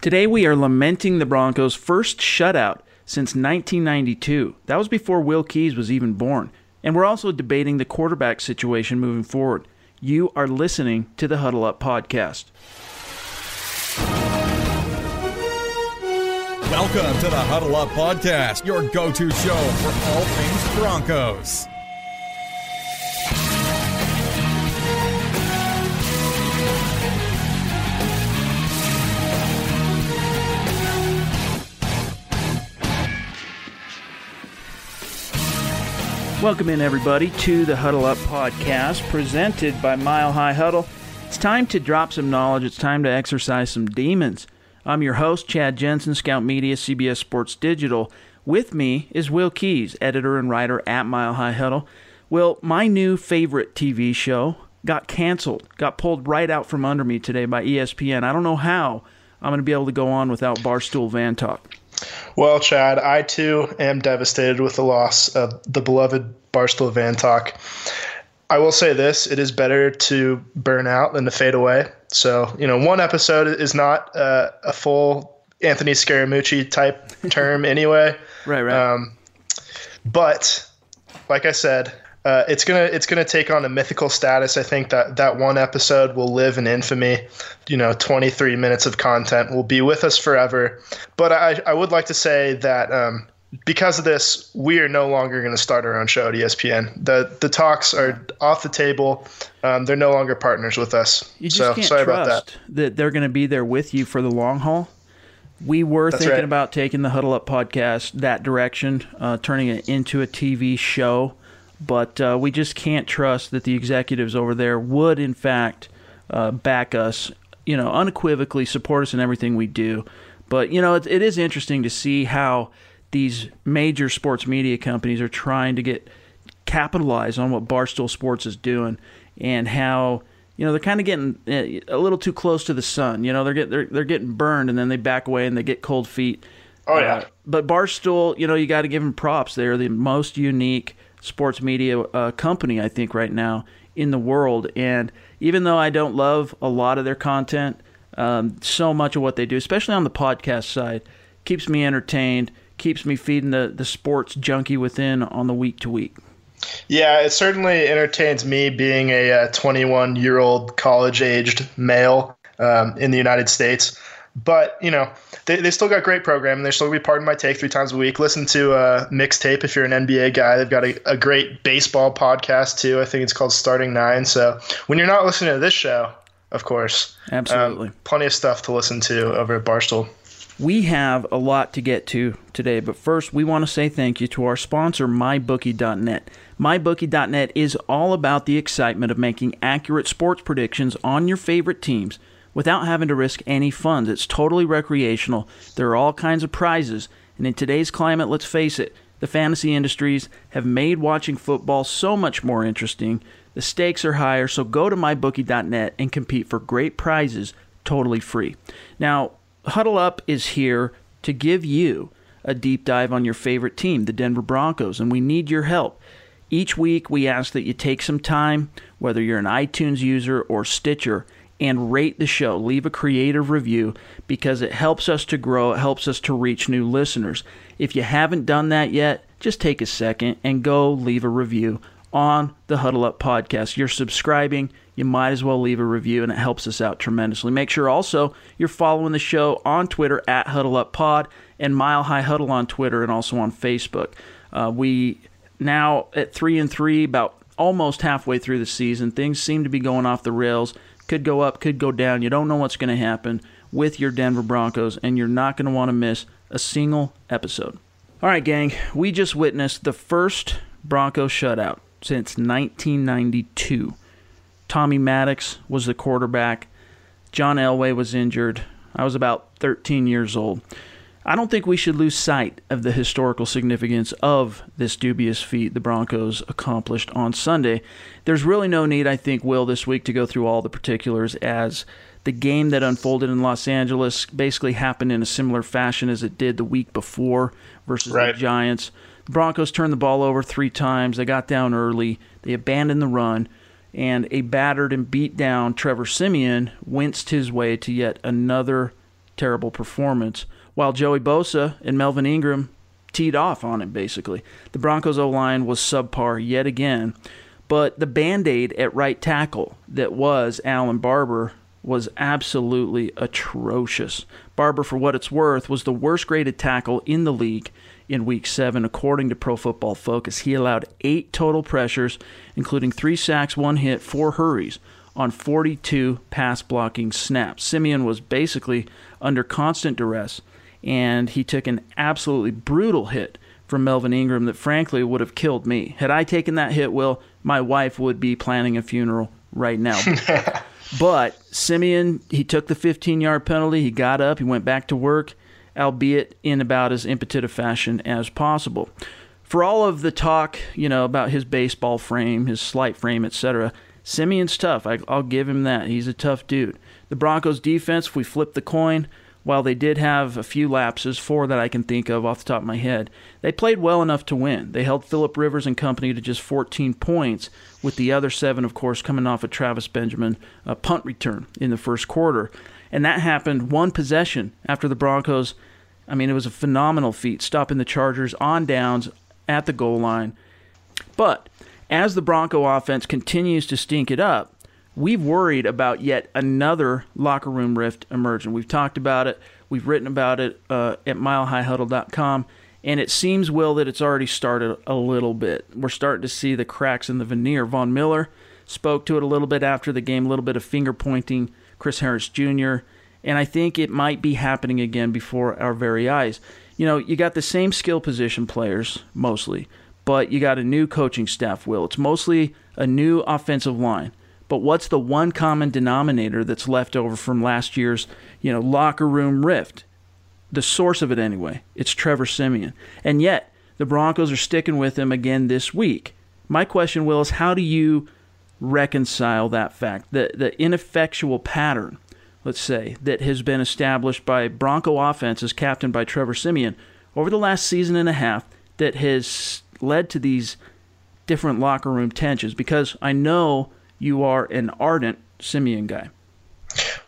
Today we are lamenting the Broncos' first shutout since 1992. That was before Will Keys was even born. And we're also debating the quarterback situation moving forward. You are listening to the Huddle Up podcast. Welcome to the Huddle Up podcast, your go-to show for all things Broncos. Welcome in, everybody, to the Huddle Up podcast presented by Mile High Huddle. It's time to drop some knowledge. It's time to exercise some demons. I'm your host, Chad Jensen, Scout Media, CBS Sports Digital. With me is Will Keys, editor and writer at Mile High Huddle. Will, my new favorite TV show got canceled, got pulled right out from under me today by ESPN. I don't know how I'm going to be able to go on without Barstool Van Talk. Well, Chad, I too am devastated with the loss of the beloved Barstool Van Talk. I will say this: it is better to burn out than to fade away. So, you know, one episode is not uh, a full Anthony Scaramucci type term, anyway. Right, right. Um, but like I said, uh, it's gonna it's gonna take on a mythical status. I think that that one episode will live in infamy. You know, 23 minutes of content will be with us forever. But I I would like to say that um, because of this, we are no longer going to start our own show at ESPN. the The talks are off the table. Um, they're no longer partners with us. You just so can't sorry trust about that. that they're going to be there with you for the long haul. We were That's thinking right. about taking the Huddle Up podcast that direction, uh, turning it into a TV show, but uh, we just can't trust that the executives over there would, in fact, uh, back us, you know, unequivocally support us in everything we do. But you know, it, it is interesting to see how these major sports media companies are trying to get capitalize on what Barstool Sports is doing and how you know they're kind of getting eh, a little too close to the sun. You know they're get they're they're getting burned and then they back away and they get cold feet. Oh yeah. Uh, but Barstool, you know, you got to give them props. They're the most unique sports media uh, company I think right now in the world. And even though I don't love a lot of their content, um, so much of what they do, especially on the podcast side, keeps me entertained, keeps me feeding the the sports junkie within on the week to week. Yeah, it certainly entertains me being a 21 year old college aged male um, in the United States. But, you know, they, they still got great programming. They're still be part of my take three times a week. Listen to uh, Mixtape if you're an NBA guy. They've got a, a great baseball podcast, too. I think it's called Starting Nine. So when you're not listening to this show, of course, Absolutely. um, plenty of stuff to listen to over at Barstool. We have a lot to get to today, but first we want to say thank you to our sponsor, MyBookie.net. MyBookie.net is all about the excitement of making accurate sports predictions on your favorite teams without having to risk any funds. It's totally recreational. There are all kinds of prizes, and in today's climate, let's face it, the fantasy industries have made watching football so much more interesting. The stakes are higher, so go to mybookie.net and compete for great prizes totally free. Now, Huddle Up is here to give you a deep dive on your favorite team, the Denver Broncos, and we need your help. Each week, we ask that you take some time, whether you're an iTunes user or Stitcher, and rate the show. Leave a creative review because it helps us to grow, it helps us to reach new listeners. If you haven't done that yet, just take a second and go leave a review on the Huddle Up podcast. You're subscribing, you might as well leave a review, and it helps us out tremendously. Make sure also you're following the show on Twitter at Huddle Up Pod and Mile High Huddle on Twitter and also on Facebook. Uh, we now at three and three, about almost halfway through the season. Things seem to be going off the rails. Could go up, could go down. You don't know what's going to happen with your Denver Broncos, and you're not going to want to miss a single episode. All right, gang, we just witnessed the first Bronco shutout since 1992. Tommy Maddox was the quarterback. John Elway was injured. I was about 13 years old. I don't think we should lose sight of the historical significance of this dubious feat the Broncos accomplished on Sunday. There's really no need, I think, Will, this week to go through all the particulars as the game that unfolded in Los Angeles basically happened in a similar fashion as it did the week before versus right. the Giants. The Broncos turned the ball over three times. They got down early. They abandoned the run. And a battered and beat down Trevor Siemian winced his way to yet another terrible performance while Joey Bosa and Melvin Ingram teed off on it, basically. The Broncos O line was subpar yet again, but the band aid at right tackle that was Allen Barbre was absolutely atrocious. Barbre, for what it's worth, was the worst graded tackle in the league in week seven, according to Pro Football Focus. He allowed eight total pressures, including three sacks, one hit, four hurries on 42 pass blocking snaps. Siemian was basically under constant duress and he took an absolutely brutal hit from Melvin Ingram that frankly would have killed me. Had I taken that hit, Will, my wife would be planning a funeral right now. but Siemian, he took the 15 yard penalty. He got up, he went back to work, albeit in about as impotent a fashion as possible. For all of the talk, you know, about his baseball frame, his slight frame, etc., Siemian's tough. I, will give him that. He's a tough dude. The Broncos defense, if we flip the coin, while they did have a few lapses, four that I can think of off the top of my head, they played well enough to win. They held Philip Rivers and company to just 14 points, with the other seven, of course, coming off a Travis Benjamin a punt return in the first quarter. And that happened one possession after the Broncos. I mean, it was a phenomenal feat, stopping the Chargers on downs at the goal line. But as the Bronco offense continues to stink it up, we've worried about yet another locker room rift emerging. We've talked about it, we've written about it uh, at milehighhuddle.com, and it seems, Will, that it's already started a little bit. We're starting to see the cracks in the veneer. Von Miller spoke to it a little bit after the game, a little bit of finger pointing, Chris Harris Jr., and I think it might be happening again before our very eyes. You know, you got the same skill position players mostly, but you got a new coaching staff, Will. It's mostly a new offensive line. But what's the one common denominator that's left over from last year's, you know, locker room rift? The source of it anyway. It's Trevor Siemian. And yet, the Broncos are sticking with him again this week. My question, Will, is how do you reconcile that fact? The the ineffectual pattern, let's say, that has been established by Bronco offenses captained by Trevor Siemian over the last season and a half that has led to these different locker room tensions because I know you are an ardent Siemian guy.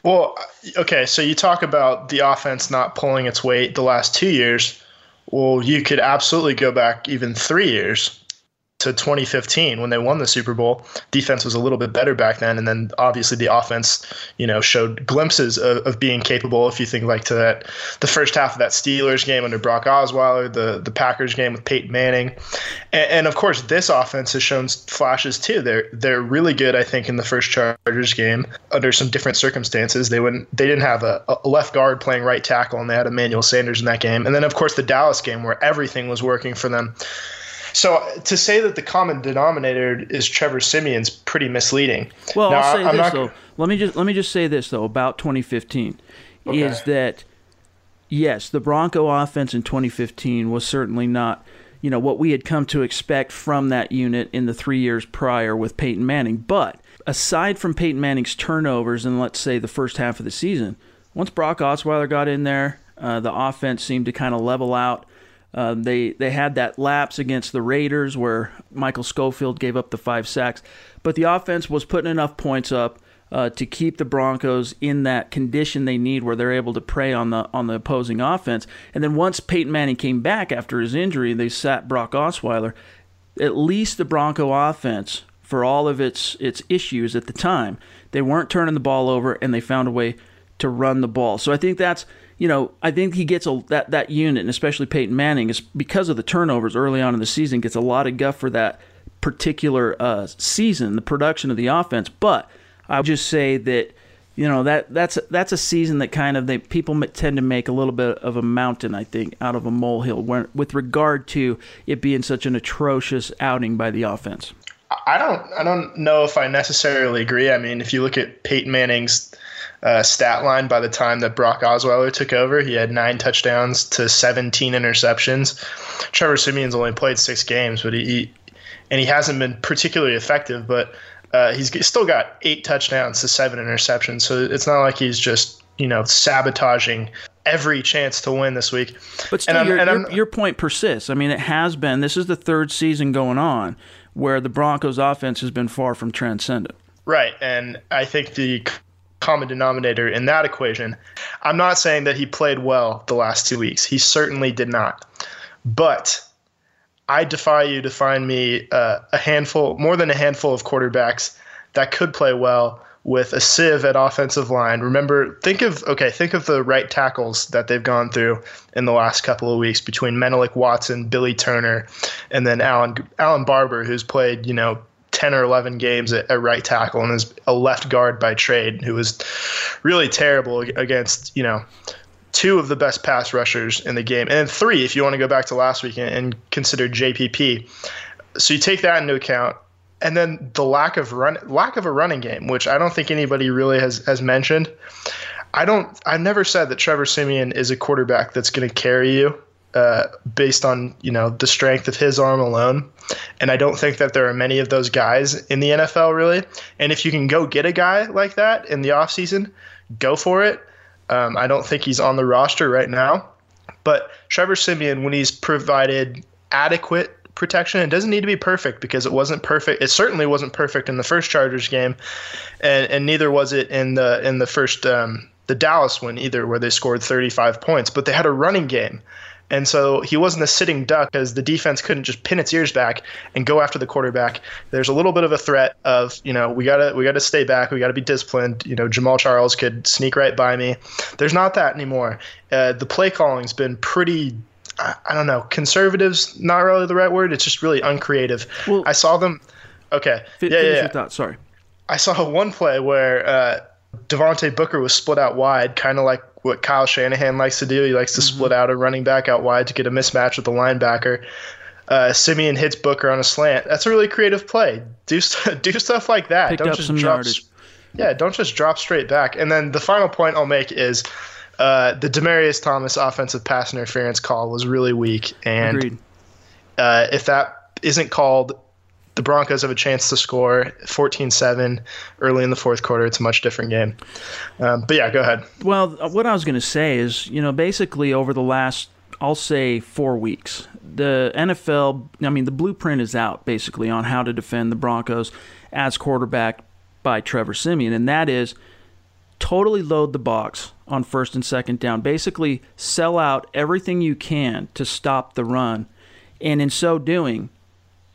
Well, okay, so you talk about the offense not pulling its weight the last two years. Well, you could absolutely go back even three years to 2015 when they won the Super Bowl. Defense was a little bit better back then, and then obviously the offense, you know, showed glimpses of, of being capable. If you think like to that, the first half of that Steelers game under Brock Osweiler, the the Packers game with Peyton Manning, and, and of course this offense has shown flashes too. They're they're really good, I think, in the first Chargers game under some different circumstances. They wouldn't they didn't have a, a left guard playing right tackle, and they had Emmanuel Sanders in that game, and then of course the Dallas game where everything was working for them. So to say that the common denominator is Trevor Siemian's pretty misleading. Well, now, I'll say I'm this not... though. Let me just let me just say this though about 2015 okay. is that yes, the Bronco offense in 2015 was certainly not you know what we had come to expect from that unit in the 3 years prior with Peyton Manning, but aside from Peyton Manning's turnovers in let's say the first half of the season, once Brock Osweiler got in there, uh, the offense seemed to kind of level out. Um, they they had that lapse against the Raiders where Michael Schofield gave up the five sacks, but the offense was putting enough points up uh, to keep the Broncos in that condition they need where they're able to prey on the on the opposing offense. And then once Peyton Manning came back after his injury, they sat Brock Osweiler. at least the Bronco offense, for all of its its issues at the time, they weren't turning the ball over and they found a way to run the ball. So I think that's you know I think he gets a that that unit, and especially Peyton Manning, is because of the turnovers early on in the season, gets a lot of guff for that particular uh, season, the production of the offense. But I would just say that you know that that's that's a season that kind of they people tend to make a little bit of a mountain, I think, out of a molehill when, with regard to it being such an atrocious outing by the offense. I don't I don't know if I necessarily agree. I mean, if you look at Peyton Manning's uh, stat line by the time that Brock Osweiler took over, he had nine touchdowns to 17 interceptions. Trevor Siemian's only played six games, but he, he and he hasn't been particularly effective, but uh, he's still got eight touchdowns to seven interceptions. So it's not like he's just you know sabotaging every chance to win this week. But still, your, your, your, point persists. I mean, it has been. This is the third season going on where the Broncos' offense has been far from transcendent. Right, and I think the common denominator in that equation. I'm not saying that he played well the last two weeks. He certainly did not, but I defy you to find me uh, a handful, more than a handful of quarterbacks that could play well with a sieve at offensive line. Remember, think of okay, think of the right tackles that they've gone through in the last couple of weeks between Menelik Watson, Billy Turner, and then Allen Allen Barbre, who's played you know 10 or 11 games at, at, right tackle and is a left guard by trade who was really terrible against, you know, two of the best pass rushers in the game, and three if you want to go back to last week and, and consider JPP. So you take that into account, and then the lack of run lack of a running game, which I don't think anybody really has has mentioned. I don't. I've never said that Trevor Siemian is a quarterback that's going to carry you uh, based on you know the strength of his arm alone. And I don't think that there are many of those guys in the NFL really. And if you can go get a guy like that in the offseason, go for it. Um, I don't think he's on the roster right now. But Trevor Siemian, when he's provided adequate protection, it doesn't need to be perfect because it wasn't perfect. It certainly wasn't perfect in the first Chargers game, and, and neither was it in the in the first um, the Dallas win either, where they scored 35 points. But they had a running game and so he wasn't a sitting duck as the defense couldn't just pin its ears back and go after the quarterback. There's a little bit of a threat of, you know, we gotta we gotta stay back, we gotta be disciplined. You know, Jamaal Charles could sneak right by me. There's not that anymore. Uh, the play calling's been pretty I, I don't know, conservatives not really the right word. It's just really uncreative. Well, I saw them okay. Yeah, yeah, yeah. Sorry. I saw one play where uh, Devontae Booker was split out wide, kind of like what Kyle Shanahan likes to do. He likes to mm-hmm. split out a running back out wide to get a mismatch with the linebacker. Uh, Siemian hits Booker on a slant. That's a really creative play. Do do stuff like that. Picked don't just drop. Yardage. Yeah, don't just drop straight back. And then the final point I'll make is uh, the Demaryius Thomas offensive pass interference call was really weak, and uh, if that isn't called the Broncos have a chance to score 14-7 early in the fourth quarter. It's a much different game. Um, but yeah, go ahead. Well, uh, what I was going to say is, you know, basically over the last, I'll say four weeks, the NFL, I mean, the blueprint is out basically on how to defend the Broncos as quarterback by Trevor Siemian, and that is totally load the box on first and second down. Basically, sell out everything you can to stop the run. And in so doing,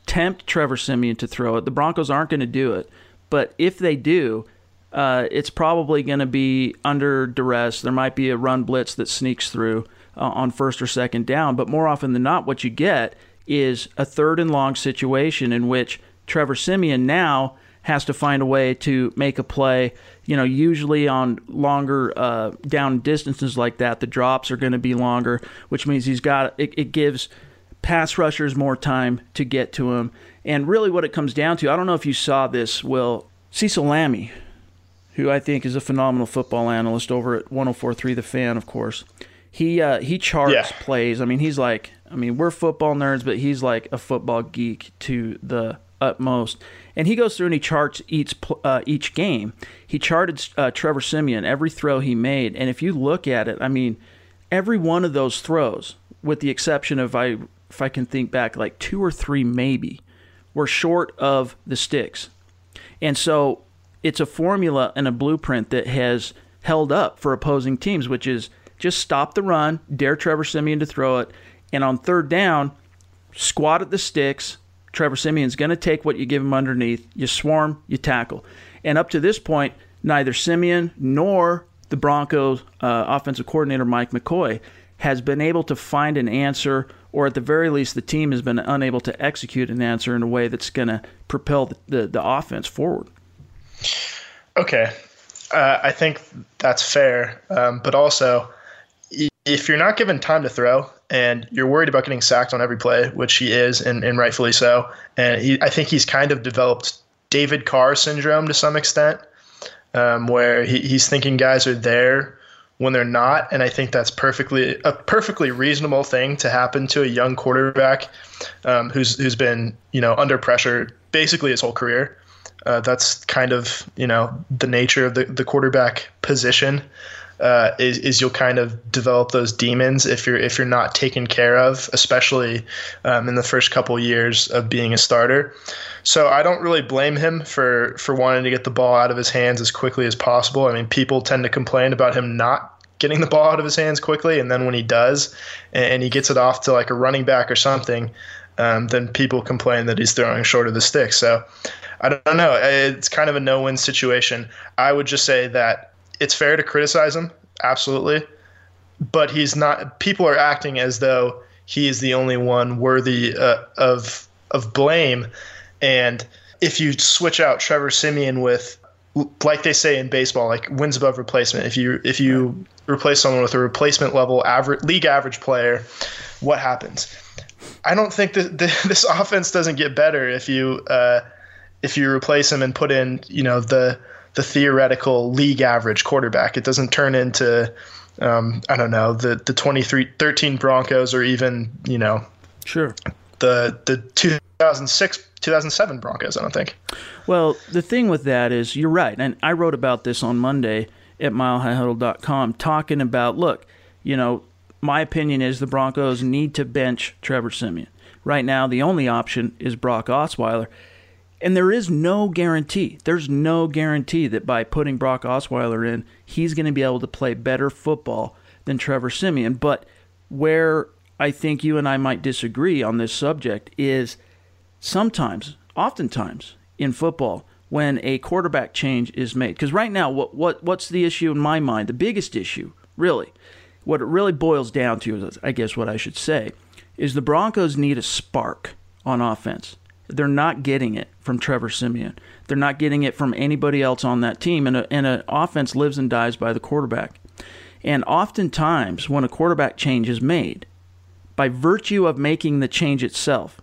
tempt Trevor Siemian to throw it. The Broncos aren't going to do it, but if they do, uh, it's probably going to be under duress. There might be a run blitz that sneaks through uh, on first or second down, but more often than not, what you get is a third and long situation in which Trevor Siemian now has to find a way to make a play. You know, usually on longer uh, down distances like that, the drops are going to be longer, which means he's got it, it gives pass rushers more time to get to him. And really, what it comes down to, I don't know if you saw this, Will Cecil Lammey, who I think is a phenomenal football analyst over at 104.3 The Fan, of course. He uh, he charts yeah. plays. I mean, he's like, I mean, we're football nerds, but he's like a football geek to the utmost. And he goes through and he charts each uh, each game. He charted uh, Trevor Siemian every throw he made, and if you look at it, I mean, every one of those throws, with the exception of I if I can think back, like two or three maybe, were short of the sticks. And so it's a formula and a blueprint that has held up for opposing teams, which is just stop the run, dare Trevor Siemian to throw it, and on third down, squat at the sticks, Trevor Siemian's going to take what you give him underneath. You swarm, you tackle. And up to this point, neither Siemian nor the Broncos uh, offensive coordinator Mike McCoy has been able to find an answer, or at the very least, the team has been unable to execute an answer in a way that's going to propel the, the, the, offense forward. Okay. Uh, I think that's fair. Um, but also, if you're not given time to throw and you're worried about getting sacked on every play, which he is, and, and rightfully so, and he, I think he's kind of developed David Carr syndrome to some extent, um, where he, he's thinking guys are there when they're not, and I think that's perfectly a perfectly reasonable thing to happen to a young quarterback um, who's who's been you know under pressure basically his whole career. Uh, that's kind of you know the nature of the, the quarterback position uh, is, is you'll kind of develop those demons if you're if you're not taken care of, especially um, in the first couple years of being a starter. So I don't really blame him for for wanting to get the ball out of his hands as quickly as possible. I mean, people tend to complain about him not getting the ball out of his hands quickly, and then when he does, and he gets it off to like a running back or something, um, then people complain that he's throwing short of the stick. So I don't know. It's kind of a no-win situation. I would just say that it's fair to criticize him, absolutely, but he's not. People are acting as though he is the only one worthy uh, of of blame, and if you switch out Trevor Siemian with, like they say in baseball, like wins above replacement. If you if you replace someone with a replacement level average league average player, what happens? I don't think that this offense doesn't get better if you uh, if you replace him and put in you know the the theoretical league average quarterback. It doesn't turn into um, I don't know the the 23 13 Broncos or even you know sure the the 2006 2007 Broncos. I don't think. Well, the thing with that is you're right, and I wrote about this on Monday at milehighhuddle.com talking about look, you know, my opinion is the Broncos need to bench Trevor Siemian. Right now, the only option is Brock Osweiler. And there is no guarantee. There's no guarantee that by putting Brock Osweiler in, he's going to be able to play better football than Trevor Siemian. But where I think you and I might disagree on this subject is sometimes, oftentimes in football, when a quarterback change is made. Because right now, what, what what's the issue in my mind? The biggest issue, really, what it really boils down to, is, I guess what I should say, is the Broncos need a spark on offense. They're not getting it from Trevor Siemian. They're not getting it from anybody else on that team. And, a, an offense lives and dies by the quarterback. And oftentimes, when a quarterback change is made, by virtue of making the change itself,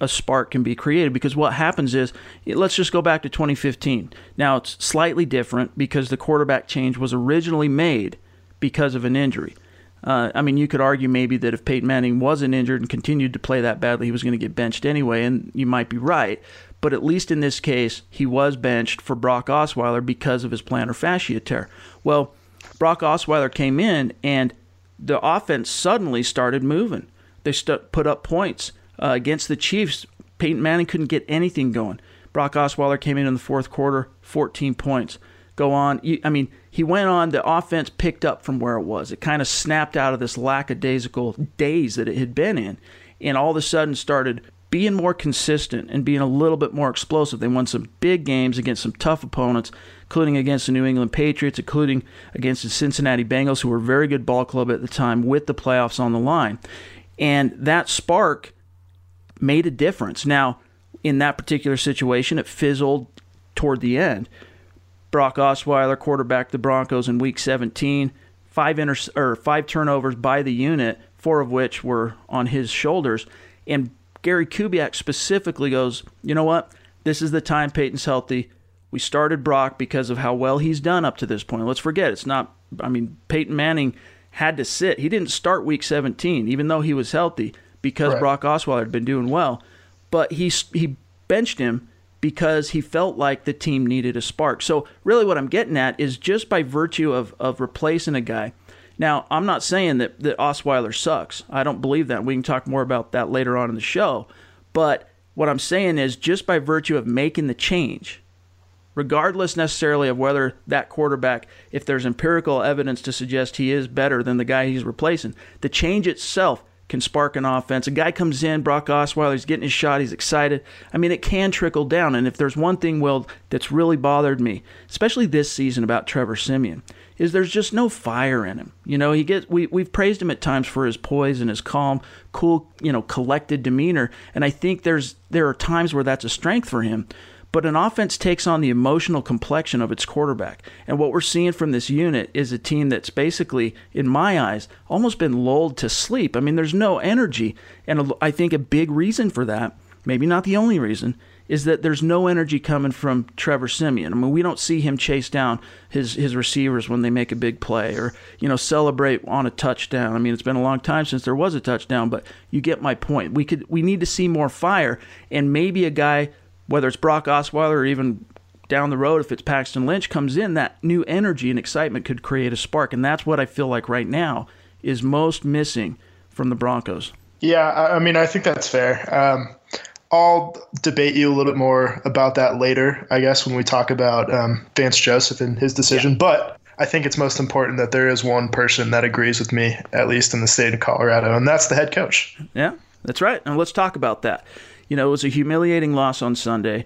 a spark can be created because what happens is let's just go back to 2015. Now it's slightly different because the quarterback change was originally made because of an injury. Uh, I mean, you could argue maybe that if Peyton Manning wasn't injured and continued to play that badly, he was going to get benched anyway, and you might be right. But at least in this case, he was benched for Brock Osweiler because of his plantar fascia tear. Well, Brock Osweiler came in, and the offense suddenly started moving. They st- put up points uh, against the Chiefs. Peyton Manning couldn't get anything going. Brock Osweiler came in in the fourth quarter, 14 points. Go on. I mean, he went on, the offense picked up from where it was. It kind of snapped out of this lackadaisical days that it had been in, and all of a sudden started being more consistent and being a little bit more explosive. They won some big games against some tough opponents, including against the New England Patriots, including against the Cincinnati Bengals, who were a very good ball club at the time with the playoffs on the line. And that spark made a difference. Now, in that particular situation, it fizzled toward the end. Brock Osweiler, quarterback the Broncos in Week 17, five inter- or five turnovers by the unit, four of which were on his shoulders. And Gary Kubiak specifically goes, you know what? This is the time Peyton's healthy. We started Brock because of how well he's done up to this point. Let's forget it's not. I mean, Peyton Manning had to sit. He didn't start Week 17, even though he was healthy, because right. Brock Osweiler had been doing well. But he he benched him because he felt like the team needed a spark. So, really, what I'm getting at is just by virtue of, of replacing a guy. Now, I'm not saying that, that Osweiler sucks. I don't believe that. We can talk more about that later on in the show. But what I'm saying is just by virtue of making the change, regardless necessarily of whether that quarterback, if there's empirical evidence to suggest he is better than the guy he's replacing, the change itself can spark an offense. A guy comes in, Brock Osweiler, he's getting his shot, he's excited. I mean, it can trickle down. And if there's one thing, Will, that's really bothered me, especially this season about Trevor Siemian, is there's just no fire in him. You know, he gets we we've praised him at times for his poise and his calm, cool, you know, collected demeanor, and I think there's there are times where that's a strength for him. But an offense takes on the emotional complexion of its quarterback. And what we're seeing from this unit is a team that's basically, in my eyes, almost been lulled to sleep. I mean, there's no energy. And I think a big reason for that, maybe not the only reason, is that there's no energy coming from Trevor Siemian. I mean, we don't see him chase down his his receivers when they make a big play or, you know, celebrate on a touchdown. I mean, it's been a long time since there was a touchdown, but you get my point. We could we need to see more fire and maybe a guy whether it's Brock Osweiler or even down the road, if it's Paxton Lynch comes in, that new energy and excitement could create a spark. And that's what I feel like right now is most missing from the Broncos. Yeah, I mean, I think that's fair. Um, I'll debate you a little bit more about that later, I guess, when we talk about um, Vance Joseph and his decision. Yeah. But I think it's most important that there is one person that agrees with me, at least in the state of Colorado, and that's the head coach. Yeah, that's right. And let's talk about that. You know, it was a humiliating loss on Sunday.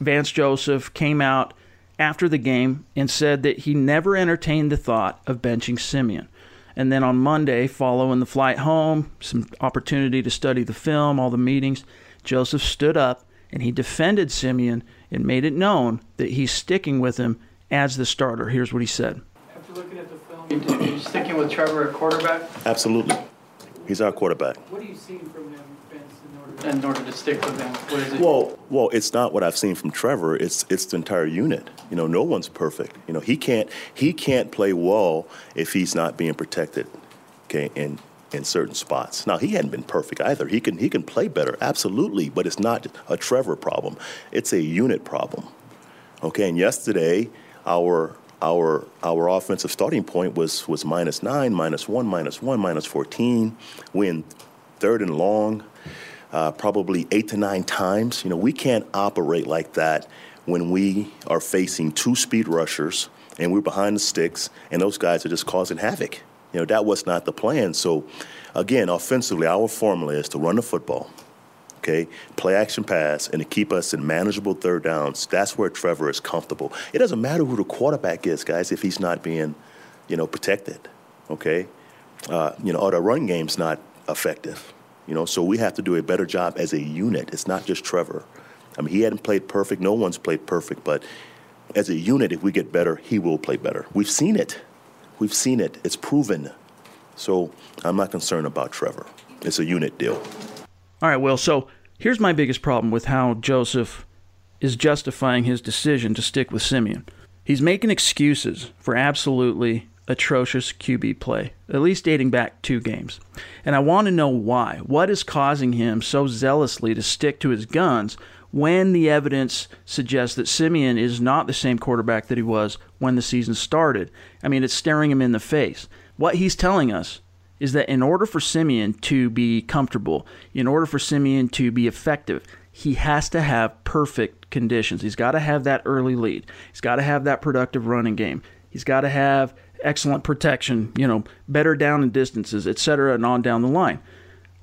Vance Joseph came out after the game and said that he never entertained the thought of benching Siemian. And then on Monday, following the flight home, some opportunity to study the film, all the meetings, Joseph stood up and he defended Siemian and made it known that he's sticking with him as the starter. Here's what he said. After looking at the film, you sticking with Trevor at quarterback? Absolutely. He's our quarterback. What are you seeing from him? In order to stick with them? What is it? Well, well, it's not what I've seen from Trevor. It's it's the entire unit. You know, no one's perfect. You know, he can't he can't play well if he's not being protected. Okay, in in certain spots. Now he hadn't been perfect either. He can he can play better, absolutely, but it's not a Trevor problem. It's a unit problem. Okay, and yesterday our our our offensive starting point was was minus nine, minus one, minus one, minus fourteen. We in third and long uh, probably eight to nine times. You know, we can't operate like that when we are facing two speed rushers and we're behind the sticks and those guys are just causing havoc. You know, that was not the plan. So, again, offensively, our formula is to run the football, okay, play action pass, and to keep us in manageable third downs. That's where Trevor is comfortable. It doesn't matter who the quarterback is, guys, if he's not being, you know, protected, okay? Uh, you know, or the run game's not effective. You know, so we have to do a better job as a unit. It's not just Trevor. I mean, he hadn't played perfect. No one's played perfect, but as a unit, if we get better, he will play better. We've seen it. We've seen it. It's proven. So I'm not concerned about Trevor. It's a unit deal. All right, well, so here's my biggest problem with how Joseph is justifying his decision to stick with Siemian. He's making excuses for absolutely atrocious QB play, at least dating back two games. And I want to know why. What is causing him so zealously to stick to his guns when the evidence suggests that Siemian is not the same quarterback that he was when the season started? I mean, it's staring him in the face. What he's telling us is that in order for Siemian to be comfortable, in order for Siemian to be effective, he has to have perfect conditions. He's got to have that early lead. He's got to have that productive running game. He's got to have excellent protection, you know, better down and distances, etc., and on down the line.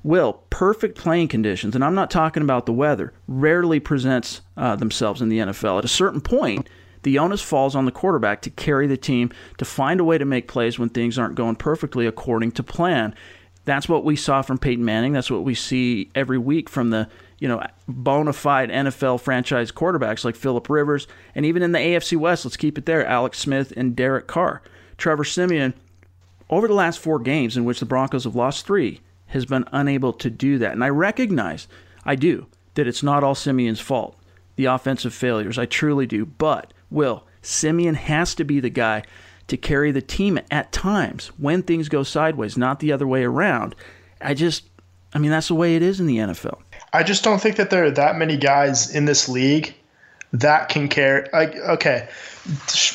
Well, perfect playing conditions, and I'm not talking about the weather, rarely presents uh, themselves in the NFL. At a certain point, the onus falls on the quarterback to carry the team, to find a way to make plays when things aren't going perfectly according to plan. That's what we saw from Peyton Manning. That's what we see every week from the you know bona fide NFL franchise quarterbacks like Philip Rivers, and even in the AFC West, let's keep it there, Alex Smith and Derek Carr. Trevor Siemian, over the last four games in which the Broncos have lost three, has been unable to do that. And I recognize, I do, that it's not all Siemian's fault, the offensive failures. I truly do. But, Will, Siemian has to be the guy to carry the team at times when things go sideways, not the other way around. I just, I mean, that's the way it is in the NFL. I just don't think that there are that many guys in this league that can carry. Like, okay,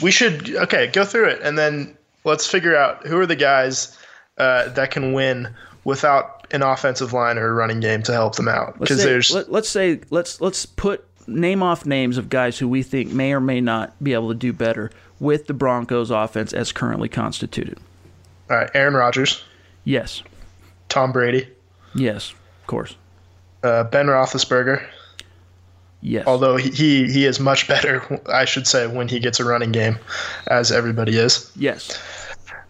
we should okay go through it and then let's figure out who are the guys uh, that can win without an offensive line or a running game to help them out. Because there's let, let's say let's let's put name off names of guys who we think may or may not be able to do better with the Broncos offense as currently constituted. All right, Aaron Rodgers. Yes. Tom Brady. Yes, of course. Uh, ben Roethlisberger. Yes. Although he, he is much better, I should say, when he gets a running game, as everybody is. Yes.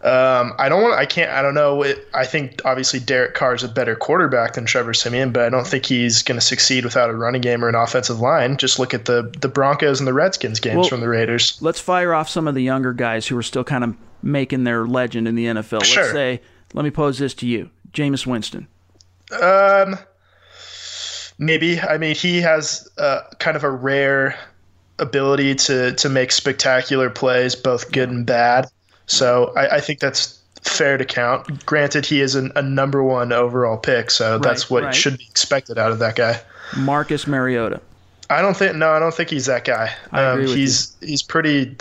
Um, I don't want. I can't. I don't know. I think obviously Derek Carr is a better quarterback than Trevor Siemian, but I don't think he's going to succeed without a running game or an offensive line. Just look at the the Broncos and the Redskins games Well, from the Raiders. Let's fire off some of the younger guys who are still kind of making their legend in the NFL. Sure. Let's say, let me pose this to you, Jameis Winston. Um, maybe. I mean, he has uh, kind of a rare ability to to make spectacular plays, both good and bad. So I, I think that's fair to count. Granted, he is an, a number one overall pick, so that's what right. should be expected out of that guy. Marcus Mariota. I don't think. No, I don't think he's that guy. With he's he's pretty.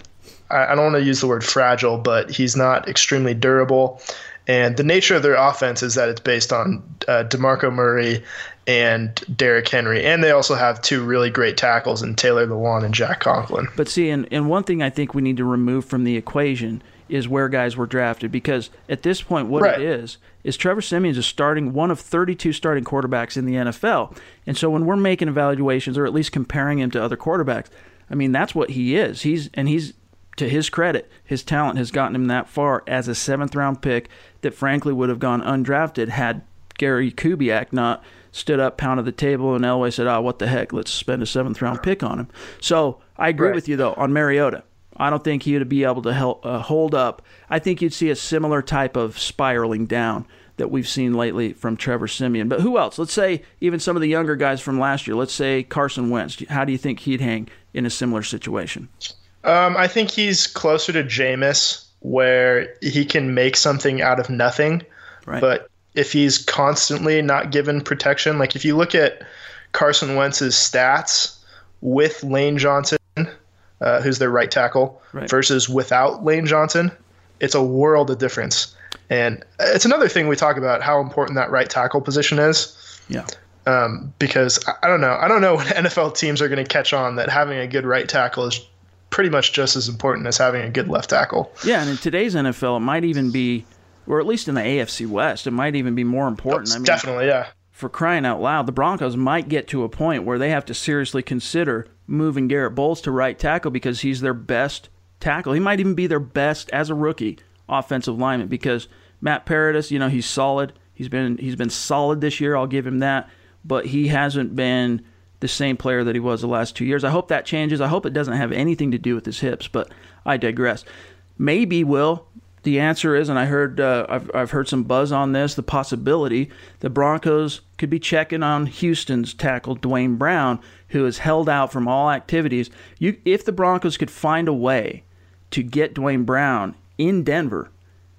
I, I don't want to use the word fragile, but he's not extremely durable. And the nature of their offense is that it's based on uh, Demarco Murray and Derrick Henry, and they also have two really great tackles in Taylor Lewan and Jack Conklin. But see, and, and one thing I think we need to remove from the equation is where guys were drafted because at this point, what Right. it is is Trevor Siemian's is starting one of 32 starting quarterbacks in the NFL, and so when we're making evaluations or at least comparing him to other quarterbacks, I mean that's what he is. He's and he's to his credit, his talent has gotten him that far as a seventh round pick that frankly would have gone undrafted had Gary Kubiak not stood up, pounded the table, and Elway said, "Oh, what the heck? Let's spend a seventh round pick on him." So I agree Right. with you though on Mariota. I don't think he would be able to help uh, hold up. I think you'd see a similar type of spiraling down that we've seen lately from Trevor Siemian. But who else? Let's say even some of the younger guys from last year. Let's say Carson Wentz. How do you think he'd hang in a similar situation? Um, I think he's closer to Jameis, where he can make something out of nothing. Right. But if he's constantly not given protection, like if you look at Carson Wentz's stats with Lane Johnson, uh, who's their right tackle, Right. versus without Lane Johnson, it's a world of difference. And it's another thing we talk about how important that right tackle position is Yeah. um, because I, I don't know. I don't know when NFL teams are going to catch on that having a good right tackle is pretty much just as important as having a good left tackle. Yeah, and in today's NFL, it might even be, or at least in the AFC West, it might even be more important. I mean, Definitely, yeah. for crying out loud, the Broncos might get to a point where they have to seriously consider moving Garett Bolles to right tackle because he's their best tackle. He might even be their best as a rookie offensive lineman because Matt Paradis, you know, he's solid. He's been he's been solid this year. I'll give him that, but he hasn't been the same player that he was the last two years. I hope that changes. I hope it doesn't have anything to do with his hips, but I digress. Maybe will the answer is, and I heard uh, I've I've heard some buzz on this. The possibility the Broncos could be checking on Houston's tackle Duane Brown, who is held out from all activities. You, if the Broncos could find a way to get Duane Brown in Denver,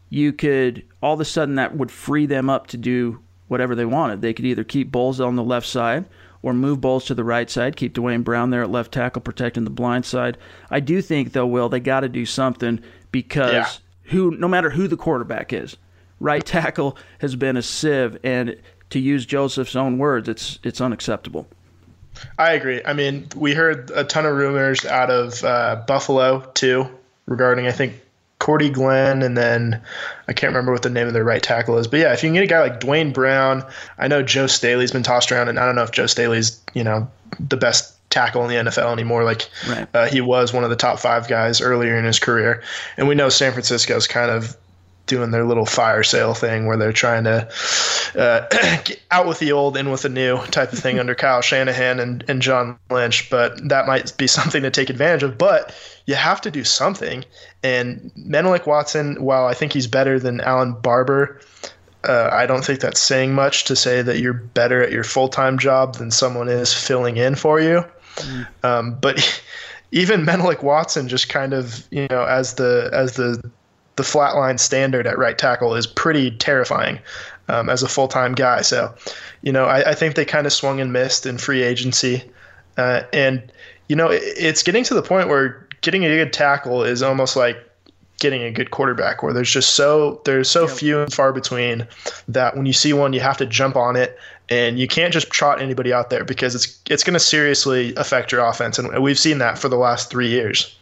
you could all of a sudden that would free them up to do whatever they wanted. They could either keep Bolles on the left side or move Bolles to the right side, keep Duane Brown there at left tackle, protecting the blind side. I do think though, Will, they got to do something because Yeah. Who, no matter who the quarterback is, right tackle has been a sieve, and to use Joseph's own words, it's it's unacceptable. I agree. I mean, we heard a ton of rumors out of uh, Buffalo too regarding I think Cordy Glenn and then I can't remember what the name of their right tackle is. But yeah, if you can get a guy like Duane Brown, I know Joe Staley's been tossed around, and I don't know if Joe Staley's you know the best tackle in the NFL anymore. Like Right. uh, he was one of the top five guys earlier in his career, and we know San Francisco's kind of doing their little fire sale thing where they're trying to uh, get out with the old, in with the new type of thing under Kyle Shanahan and, and John Lynch. But that might be something to take advantage of. But you have to do something. And Menelik Watson, while I think he's better than Allen Barbre, uh, I don't think that's saying much to say that you're better at your full time job than someone is filling in for you. Um, but even Menelik Watson, just kind of you know as the as the the flatline standard at right tackle is pretty terrifying um, as a full time guy. So, you know, I, I think they kind of swung and missed in free agency, uh, and you know, it, it's getting to the point where getting a good tackle is almost like getting a good quarterback where there's just so there's so few and far between that when you see one you have to jump on it and you can't just trot anybody out there because it's it's going to seriously affect your offense and we've seen that for the last 3 years.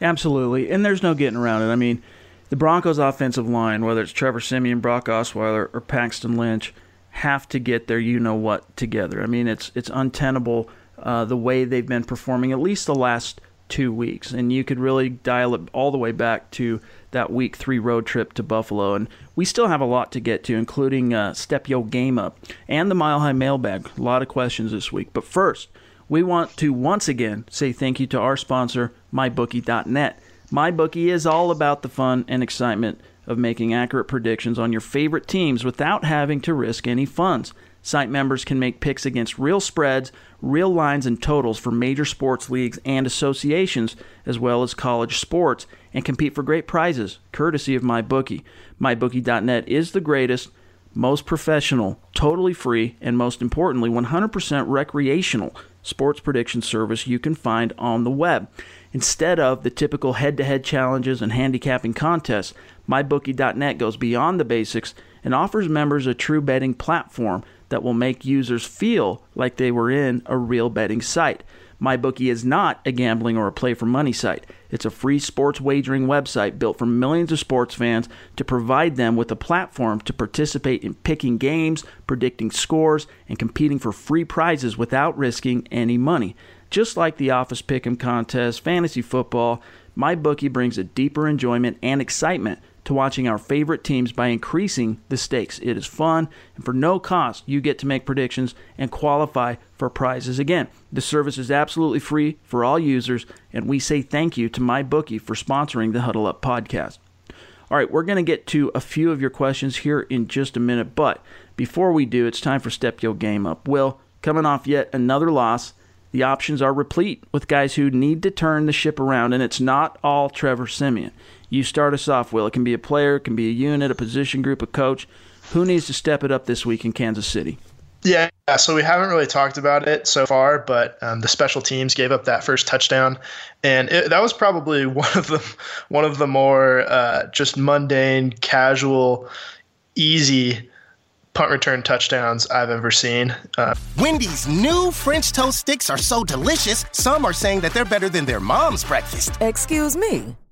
Absolutely, and there's no getting around it. I mean, the Broncos' offensive line, whether it's Trevor Siemian, Brock Osweiler, or Paxton Lynch, have to get their you know what together. I mean, it's it's untenable uh, the way they've been performing at least the last two weeks, and you could really dial it all the way back to that week three road trip to Buffalo. And we still have a lot to get to, including uh, Step Yo Game Up and the Mile High Mailbag. A lot of questions this week. But first, we want to once again say thank you to our sponsor, MyBookie.net. MyBookie is all about the fun and excitement of making accurate predictions on your favorite teams without having to risk any funds. Site members can make picks against real spreads, real lines, and totals for major sports leagues and associations, as well as college sports, and compete for great prizes, courtesy of MyBookie. MyBookie.net is the greatest, most professional, totally free, and most importantly, 100% recreational sports prediction service you can find on the web. Instead of the typical head to head challenges and handicapping contests, MyBookie.net goes beyond the basics and offers members a true betting platform that will make users feel like they were in a real betting site. MyBookie is not a gambling or a play for money site. It's a free sports wagering website built for millions of sports fans to provide them with a platform to participate in picking games, predicting scores, and competing for free prizes without risking any money. Just like the Office Pick'em contest, fantasy football, MyBookie brings a deeper enjoyment and excitement to watching our favorite teams by increasing the stakes. It is fun, and for no cost, you get to make predictions and qualify for prizes. Again, the service is absolutely free for all users, and we say thank you to MyBookie for sponsoring the Huddle Up podcast. All right, we're going to get to a few of your questions here in just a minute, but before we do, it's time for Step Your Game Up. Will, coming off yet another loss, the options are replete with guys who need to turn the ship around, and it's not all Trevor Siemian. You start us off, Will. It can be a player, it can be a unit, a position group, a coach. Who needs to step it up this week in Kansas City? Yeah, so we haven't really talked about it so far, but um, the special teams gave up that first touchdown, and it, that was probably one of the one of the more uh, just mundane, casual, easy punt return touchdowns I've ever seen. Uh, Wendy's new French toast sticks are so delicious. Some are saying that they're better than their mom's breakfast. Excuse me.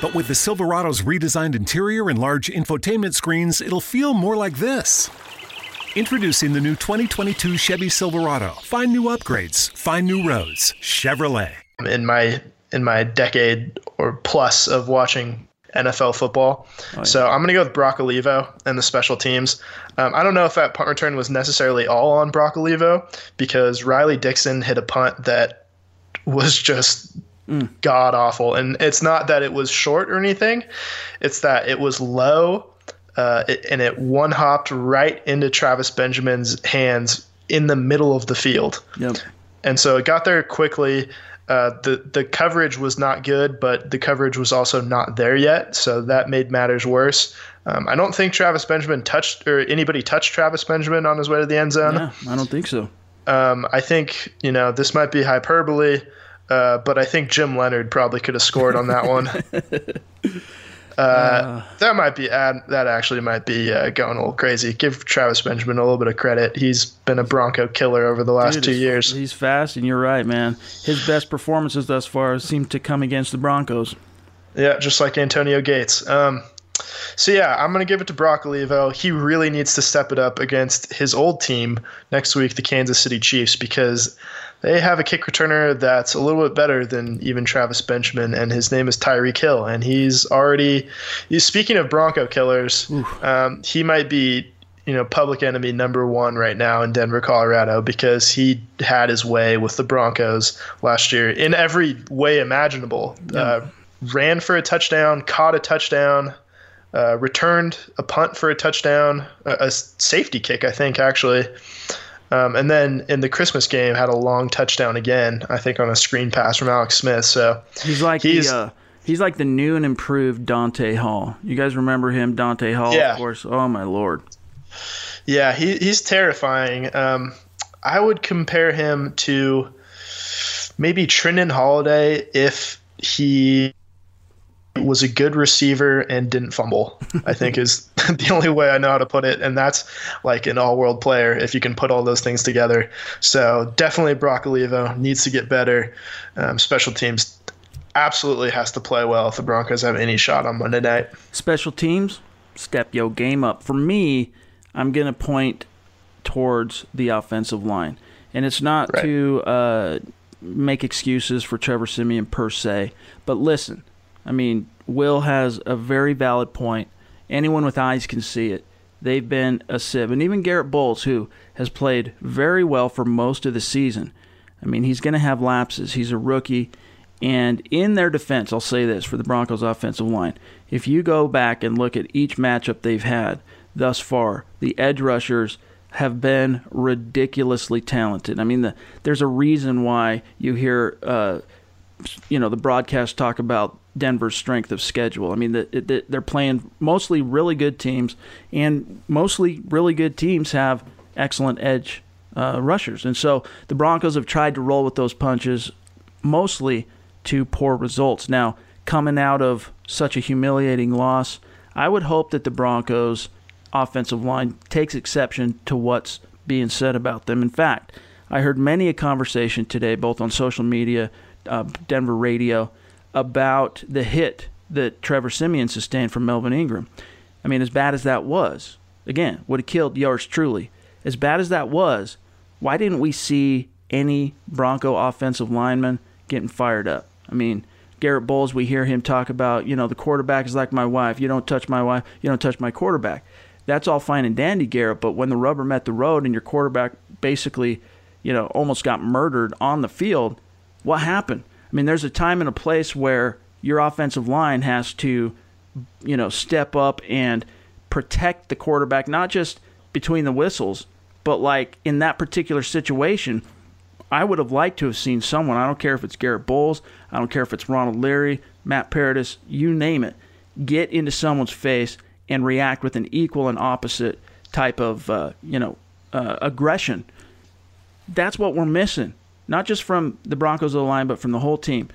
But with the Silverado's redesigned interior and large infotainment screens, it'll feel more like this. Introducing the new 2022 Chevy Silverado. Find new upgrades, find new roads. Chevrolet. In my in my decade or plus of watching NFL football. Oh, yeah. So I'm going to go with Brock Olivo and the special teams. Um, I don't know if that punt return was necessarily all on Brock Olivo because Riley Dixon hit a punt that was just mm. god awful. And it's not that it was short or anything, it's that it was low uh, it, and it one hopped right into Travis Benjamin's hands in the middle of the field. Yep. And so it got there quickly. Uh, the the coverage was not good, but the coverage was also not there yet, so that made matters worse. Um, I don't think Travis Benjamin touched or anybody touched Travis Benjamin on his way to the end zone. Yeah, I don't think so. Um, I think you know this might be hyperbole, uh, but I think Jim Leonhard probably could have scored on that one. Uh, uh, that might be that actually might be uh, going a little crazy. Give Travis Benjamin a little bit of credit. He's been a Bronco killer over the last dude, two years. He's fast, and you're right, man. His best performances thus far seem to come against the Broncos. Yeah, just like Antonio Gates. Um, so yeah, I'm gonna give it to Brock Olivo. He really needs to step it up against his old team next week, the Kansas City Chiefs, because they have a kick returner that's a little bit better than even Travis Benjamin, and his name is Tyreek Hill. And he's already, he's, speaking of Bronco killers, um, he might be, you know, public enemy number one right now in Denver, Colorado, because he had his way with the Broncos last year in every way imaginable. Yeah. Uh, ran for a touchdown, caught a touchdown, uh, returned a punt for a touchdown, a, a, safety kick, I think, actually. Um, and then in the Christmas game, had a long touchdown again. I think on a screen pass from Alex Smith. So he's like he's, the, uh, he's like the new and improved Dante Hall. You guys remember him, Dante Hall? Yeah. Of course. Oh my lord. Yeah, he, he's terrifying. Um, I would compare him to maybe Trindon Holliday if he was a good receiver and didn't fumble. I think is the only way I know how to put it, and that's like an all-world player if you can put all those things together. So definitely Brock Olivo needs to get better. Um, special teams absolutely has to play well if the Broncos have any shot on Monday night. Special teams, step your game up. For me, I'm going to point towards the offensive line, and it's not right. to uh, make excuses for Trevor Siemian per se, but listen I mean, Will has a very valid point. Anyone with eyes can see it. They've been a sieve. And even Garett Bolles, who has played very well for most of the season, I mean, he's going to have lapses. He's a rookie. And in their defense, I'll say this for the Broncos offensive line if you go back and look at each matchup they've had thus far, the edge rushers have been ridiculously talented. I mean, the, there's a reason why you hear, uh, you know, the broadcast talk about Denver's strength of schedule. I mean, the, the, they're playing mostly really good teams, and mostly really good teams have excellent edge uh, rushers. And so the Broncos have tried to roll with those punches, mostly to poor results. Now, coming out of such a humiliating loss, I would hope that the Broncos' offensive line takes exception to what's being said about them. In fact, I heard many a conversation today, both on social media, uh, Denver radio about the hit that Trevor Siemian sustained from Melvin Ingram. I mean, as bad as that was, again, would have killed yours truly. As bad as that was, why didn't we see any Bronco offensive lineman getting fired up? I mean, Garett Bolles, we hear him talk about, you know, the quarterback is like my wife. You don't touch my wife, you don't touch my quarterback. That's all fine and dandy, Garett, but when the rubber met the road and your quarterback basically, you know, almost got murdered on the field, what happened? I mean, there's a time and a place where your offensive line has to, you know, step up and protect the quarterback, not just between the whistles, but like in that particular situation, I would have liked to have seen someone. I don't care if it's Garett Bolles, I don't care if it's Ronald Leary, Matt Paradis, you name it, get into someone's face and react with an equal and opposite type of, uh, you know, uh, aggression. That's what we're missing not just from the Broncos of the line, but from the whole team,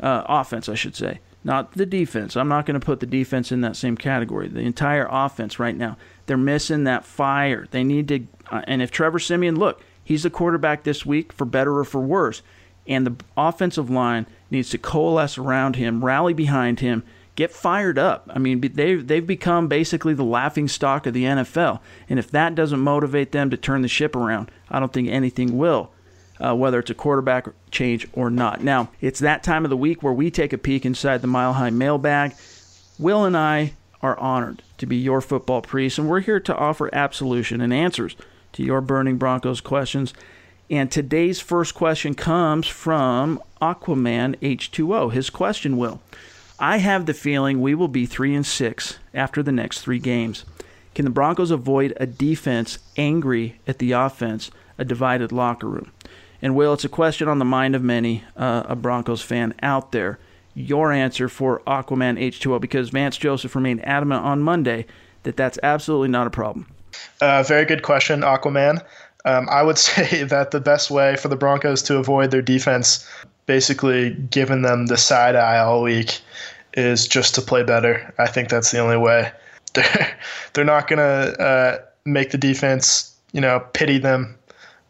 uh, offense, I should say, not the defense. I'm not going to put the defense in that same category. The entire offense right now, they're missing that fire. They need to, uh, and if Trevor Siemian, look, he's the quarterback this week for better or for worse, and the offensive line needs to coalesce around him, rally behind him, get fired up. I mean, they've they've become basically the laughing stock of the NFL, and if that doesn't motivate them to turn the ship around, I don't think anything will uh, whether it's a quarterback change or not. Now, it's that time of the week where we take a peek inside the Mile High mailbag. Will and I are honored to be your football priest, and we're here to offer absolution and answers to your burning Broncos questions. And today's first question comes from Aquaman H2O. His question will I have the feeling we will be 3 and 6 after the next 3 games. Can the Broncos avoid a defense angry at the offense, a divided locker room? And Will, it's a question on the mind of many, uh, a Broncos fan out there. Your answer for Aquaman H2O, because Vance Joseph remained adamant on Monday that that's absolutely not a problem. Uh, very good question, Aquaman. Um, I would say that the best way for the Broncos to avoid their defense, basically giving them the side eye all week, is just to play better. I think that's the only way. They're, they're not going to uh, make the defense, you know, pity them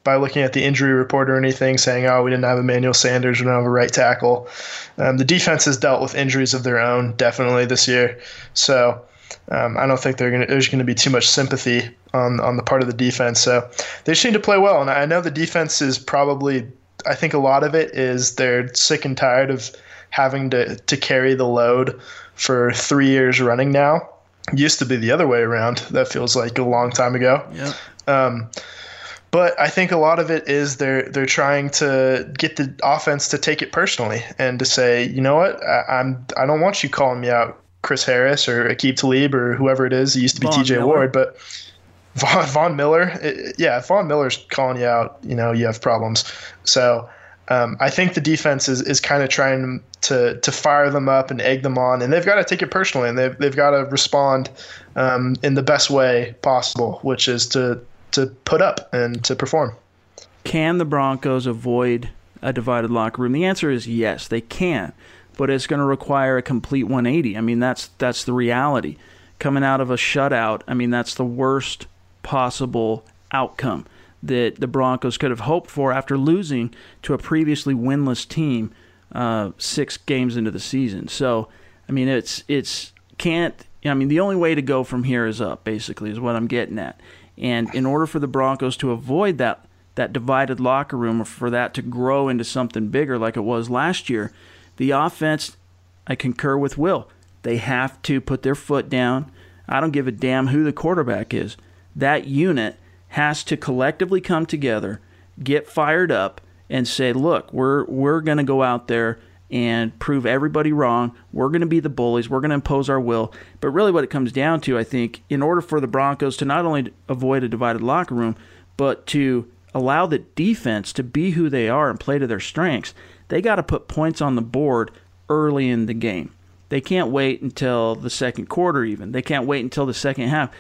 by looking at the injury report or anything, saying, "Oh, we didn't have Emmanuel Sanders, we don't have a right tackle." Um, the defense has dealt with injuries of their own definitely this year, so um, I don't think gonna, there's going to be too much sympathy on on the part of the defense. So they just need to play well, and I know the defense is probably. I think a lot of it is they're sick and tired of having to to carry the load for three years running now. Used to be the other way around. That feels like a long time ago. Yeah. Um, but I think a lot of it is they're they're trying to get the offense to take it personally and to say, you know what, I, I'm I don't want you calling me out, Chris Harris or Aqib Talib or whoever it is. It used to be Von T.J. Miller. Ward, but Von, Von Miller, it, yeah, Von Miller's calling you out. You know, you have problems. So um, I think the defense is, is kind of trying to to fire them up and egg them on, and they've got to take it personally, and they've they've got to respond um, in the best way possible, which is to to put up and to perform. can the Broncos avoid a divided locker room? The answer is yes, they can, but it's going to require a complete 180. I mean, that's that's the reality. Coming out of a shutout, I mean, that's the worst possible outcome that the Broncos could have hoped for after losing to a previously winless team uh, six games into the season. So, I mean, it's it's can't. I mean, the only way to go from here is up. Basically, is what I'm getting at. And in order for the Broncos to avoid that that divided locker room, or for that to grow into something bigger like it was last year, the offense, I concur with Will. They have to put their foot down. I don't give a damn who the quarterback is. That unit has to collectively come together, get fired up, and say, "Look, we're we're going to go out there and prove everybody wrong. We're going to be the bullies. We're going to impose our will." But really, what it comes down to, I think, in order for the Broncos to not only avoid a divided locker room, but to allow the defense to be who they are and play to their strengths, they got to put points on the board early in the game. They can't wait until the second quarter, even. They can't wait until the second half.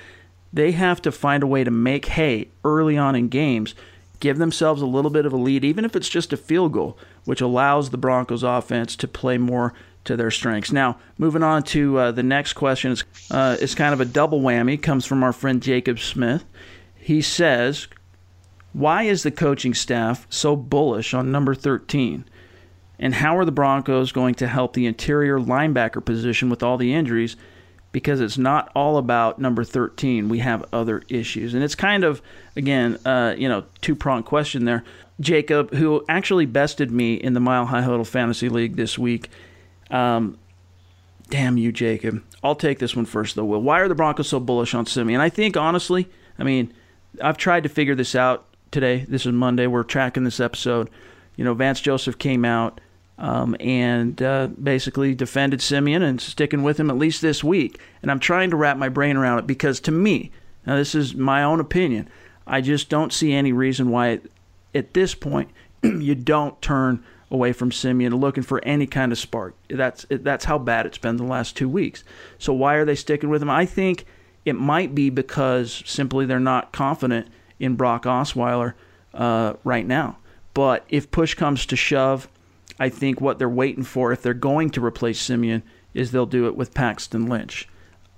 They have to find a way to make hay early on in games, give themselves a little bit of a lead, even if it's just a field goal, which allows the Broncos offense to play more to their strengths. Now, moving on to uh, the next question, is uh, it's kind of a double whammy. Comes from our friend Jacob Smith. He says, "Why is the coaching staff so bullish on number 13? And how are the Broncos going to help the interior linebacker position with all the injuries?" Because it's not all about number 13. We have other issues. And it's kind of, again, uh, you know, two pronged question there. Jacob, who actually bested me in the Mile High Huddle Fantasy League this week. Um, damn you, Jacob. I'll take this one first, though, Will. Why are the Broncos so bullish on Siemian? I think, honestly, I mean, I've tried to figure this out today. This is Monday. We're tracking this episode. You know, Vance Joseph came out um, and uh, basically defended Siemian and sticking with him at least this week. And I'm trying to wrap my brain around it because to me, now this is my own opinion, I just don't see any reason why at this point you don't turn away from Siemian looking for any kind of spark. That's that's how bad it's been the last two weeks. So why are they sticking with him? I think it might be because simply they're not confident in Brock Osweiler uh, right now. But if push comes to shove, I think what they're waiting for, if they're going to replace Siemian, is they'll do it with Paxton Lynch.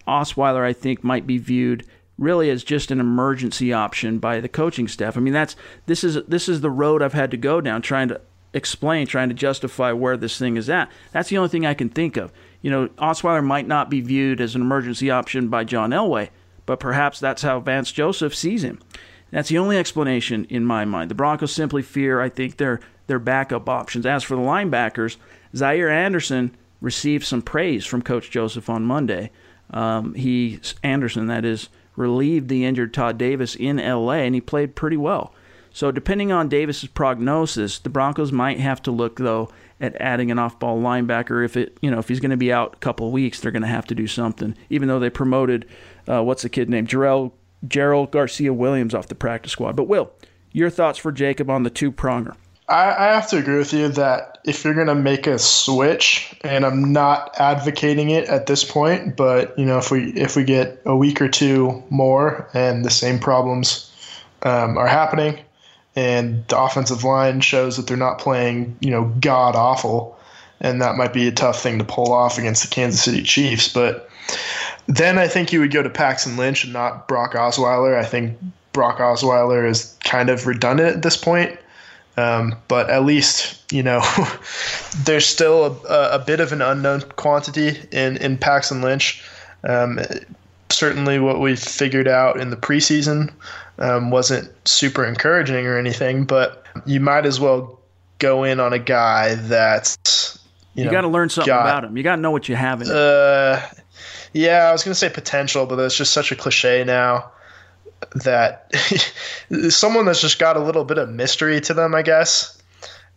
Osweiler, I think, might be viewed really as just an emergency option by the coaching staff. I mean, that's this is this is the road I've had to go down trying to explain, trying to justify where this thing is at. That's the only thing I can think of. You know, Osweiler might not be viewed as an emergency option by John Elway, but perhaps that's how Vance Joseph sees him. That's the only explanation in my mind. The Broncos simply fear, I think, their their backup options. As for the linebackers, Zaire Anderson received some praise from Coach Joseph on Monday. Um, he Anderson, that is, relieved the injured Todd Davis in L.A. and he played pretty well. So depending on Davis's prognosis, the Broncos might have to look though at adding an off-ball linebacker. If it, you know, if he's going to be out a couple weeks, they're going to have to do something. Even though they promoted, uh, what's the kid named Jarrell Gerald Garcia Williams off the practice squad. But Will, your thoughts for Jacob on the two pronger? I, I have to agree with you that if you're going to make a switch, and I'm not advocating it at this point, but you know, if we if we get a week or two more and the same problems um, are happening, and the offensive line shows that they're not playing, you know, god awful, and that might be a tough thing to pull off against the Kansas City Chiefs. But then I think you would go to Paxton Lynch and not Brock Osweiler. I think Brock Osweiler is kind of redundant at this point. Um, but at least you know there's still a, a, bit of an unknown quantity in in Paxton Lynch. Um, certainly, what we figured out in the preseason um, wasn't super encouraging or anything, but you might as well go in on a guy that's you, you got to learn something got, about him. You got to know what you have in uh, yeah, I was gonna say potential, but that's just such a cliche now that someone that's just got a little bit of mystery to them, I guess,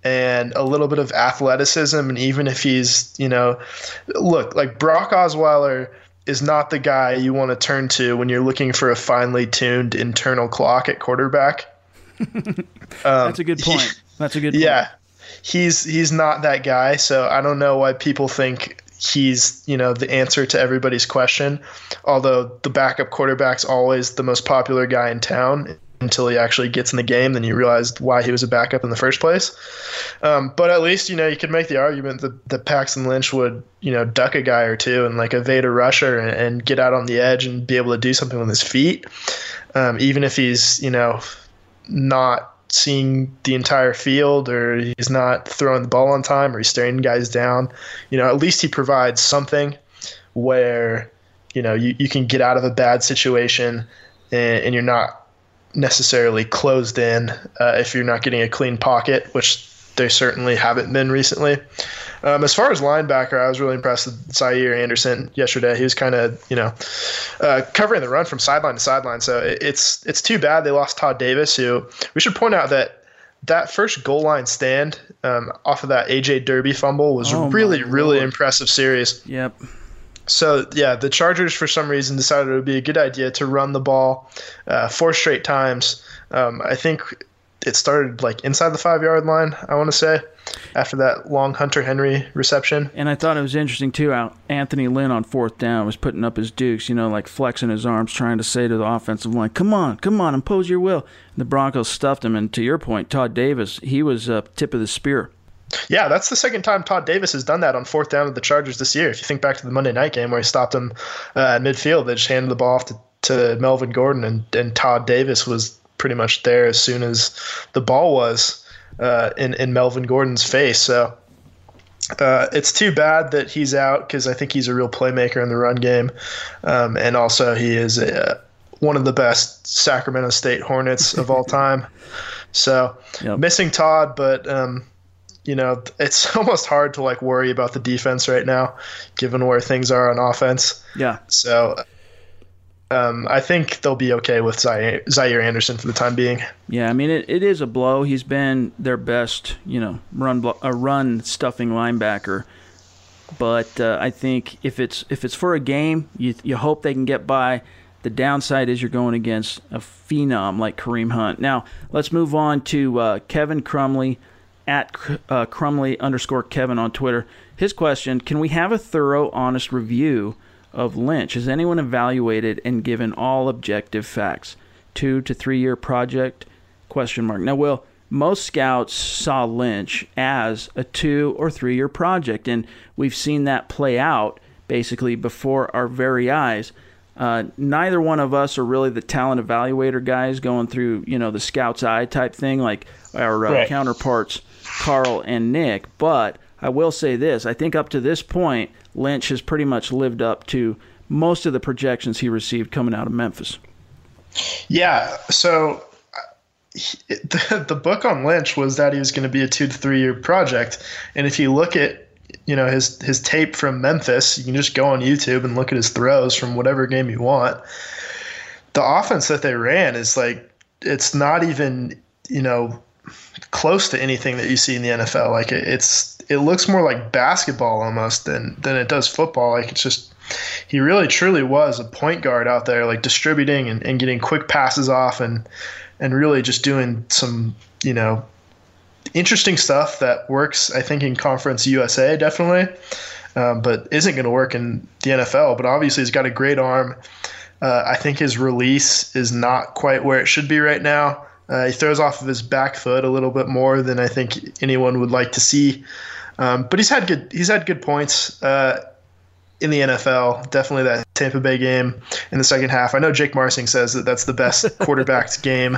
and a little bit of athleticism. And even if he's, you know, look, like Brock Osweiler is not the guy you want to turn to when you're looking for a finely tuned internal clock at quarterback. um, That's a good point. He, That's a good point. Yeah. He's he's not that guy, so I don't know why people think he's you know the answer to everybody's question. Although the backup quarterback's always the most popular guy in town until he actually gets in the game. Then you realize why he was a backup in the first place. Um, but at least you know you could make the argument that, that Paxton Lynch would you know duck a guy or two and like evade a rusher and, and get out on the edge and be able to do something with his feet, um, even if he's you know not seeing the entire field or he's not throwing the ball on time or he's staring guys down. You know, at least he provides something where you know you, you can get out of a bad situation and, and you're not necessarily closed in uh, if you're not getting a clean pocket, which they certainly haven't been recently. Um, as far as linebacker, I was really impressed with Zaire Anderson yesterday. He was kind of, you know, uh, covering the run from sideline to sideline. So it, it's it's too bad they lost Todd Davis, who we should point out that that first goal line stand um, off of that AJ Derby fumble was Oh, really really Lord. impressive series. Yep. So yeah, the Chargers for some reason decided it would be a good idea to run the ball uh, four straight times. Um, I think it started like inside the five yard line. I want to say after that long Hunter Henry reception. And I thought it was interesting too how Anthony Lynn on fourth down was putting up his dukes, you know, like flexing his arms, trying to say to the offensive line, "Come on, come on, impose your will." And the Broncos stuffed him, and to your point, Todd Davis, he was uh, tip of the spear. Yeah, that's the second time Todd Davis has done that on fourth down with the Chargers this year. If you think back to the Monday night game where he stopped him uh, at midfield, they just handed the ball off to, to Melvin Gordon, and, and Todd Davis was pretty much there as soon as the ball was uh, in, in Melvin Gordon's face. So uh, it's too bad that he's out because I think he's a real playmaker in the run game. Um, and also, he is a, one of the best Sacramento State Hornets of all time. So missing Todd, but um, you know it's almost hard to like worry about the defense right now, given where things are on offense. Yeah. So um, I think they'll be okay with Zaire, Anderson for the time being. Yeah, I mean it, it is a blow. He's been their best, you know, run a run stuffing linebacker. But uh, I think if it's if it's for a game, you you hope they can get by. The downside is you're going against a phenom like Kareem Hunt. Now let's move on to uh, Kevin Crumley at uh, Crumley underscore Kevin on Twitter. His question: Can we have a thorough, honest review of Lynch? Has anyone evaluated and given all objective facts? Two to three year project? Question mark. Now, Will, most scouts saw Lynch as a two or three year project, and we've seen that play out basically before our very eyes. Uh, neither one of us are really the talent evaluator guys going through, you know, the scout's eye type thing like our uh, Right. counterparts, Carl and Nick. But I will say this I think up to this point, Lynch has pretty much lived up to most of the projections he received coming out of Memphis. Yeah. So uh, the, the book on Lynch was that he was going to be a two to three year project, and if you look at you know his his tape from Memphis, you can just go on YouTube and look at his throws from whatever game you want. The offense that they ran is like it's not even you know close to anything that you see in the NFL. Like it, it's it looks more like basketball almost than than it does football. Like it's just he really truly was a point guard out there, like distributing and, and getting quick passes off and and really just doing some you know interesting stuff that works. I think in Conference USA definitely, um, but isn't going to work in the NFL. But obviously he's got a great arm. Uh, I think his release is not quite where it should be right now. Uh, he throws off of his back foot a little bit more than I think anyone would like to see. Um, but he's had good he's had good points uh, in the NFL. Definitely that Tampa Bay game in the second half. I know Jake Marsing says that that's the best quarterbacked game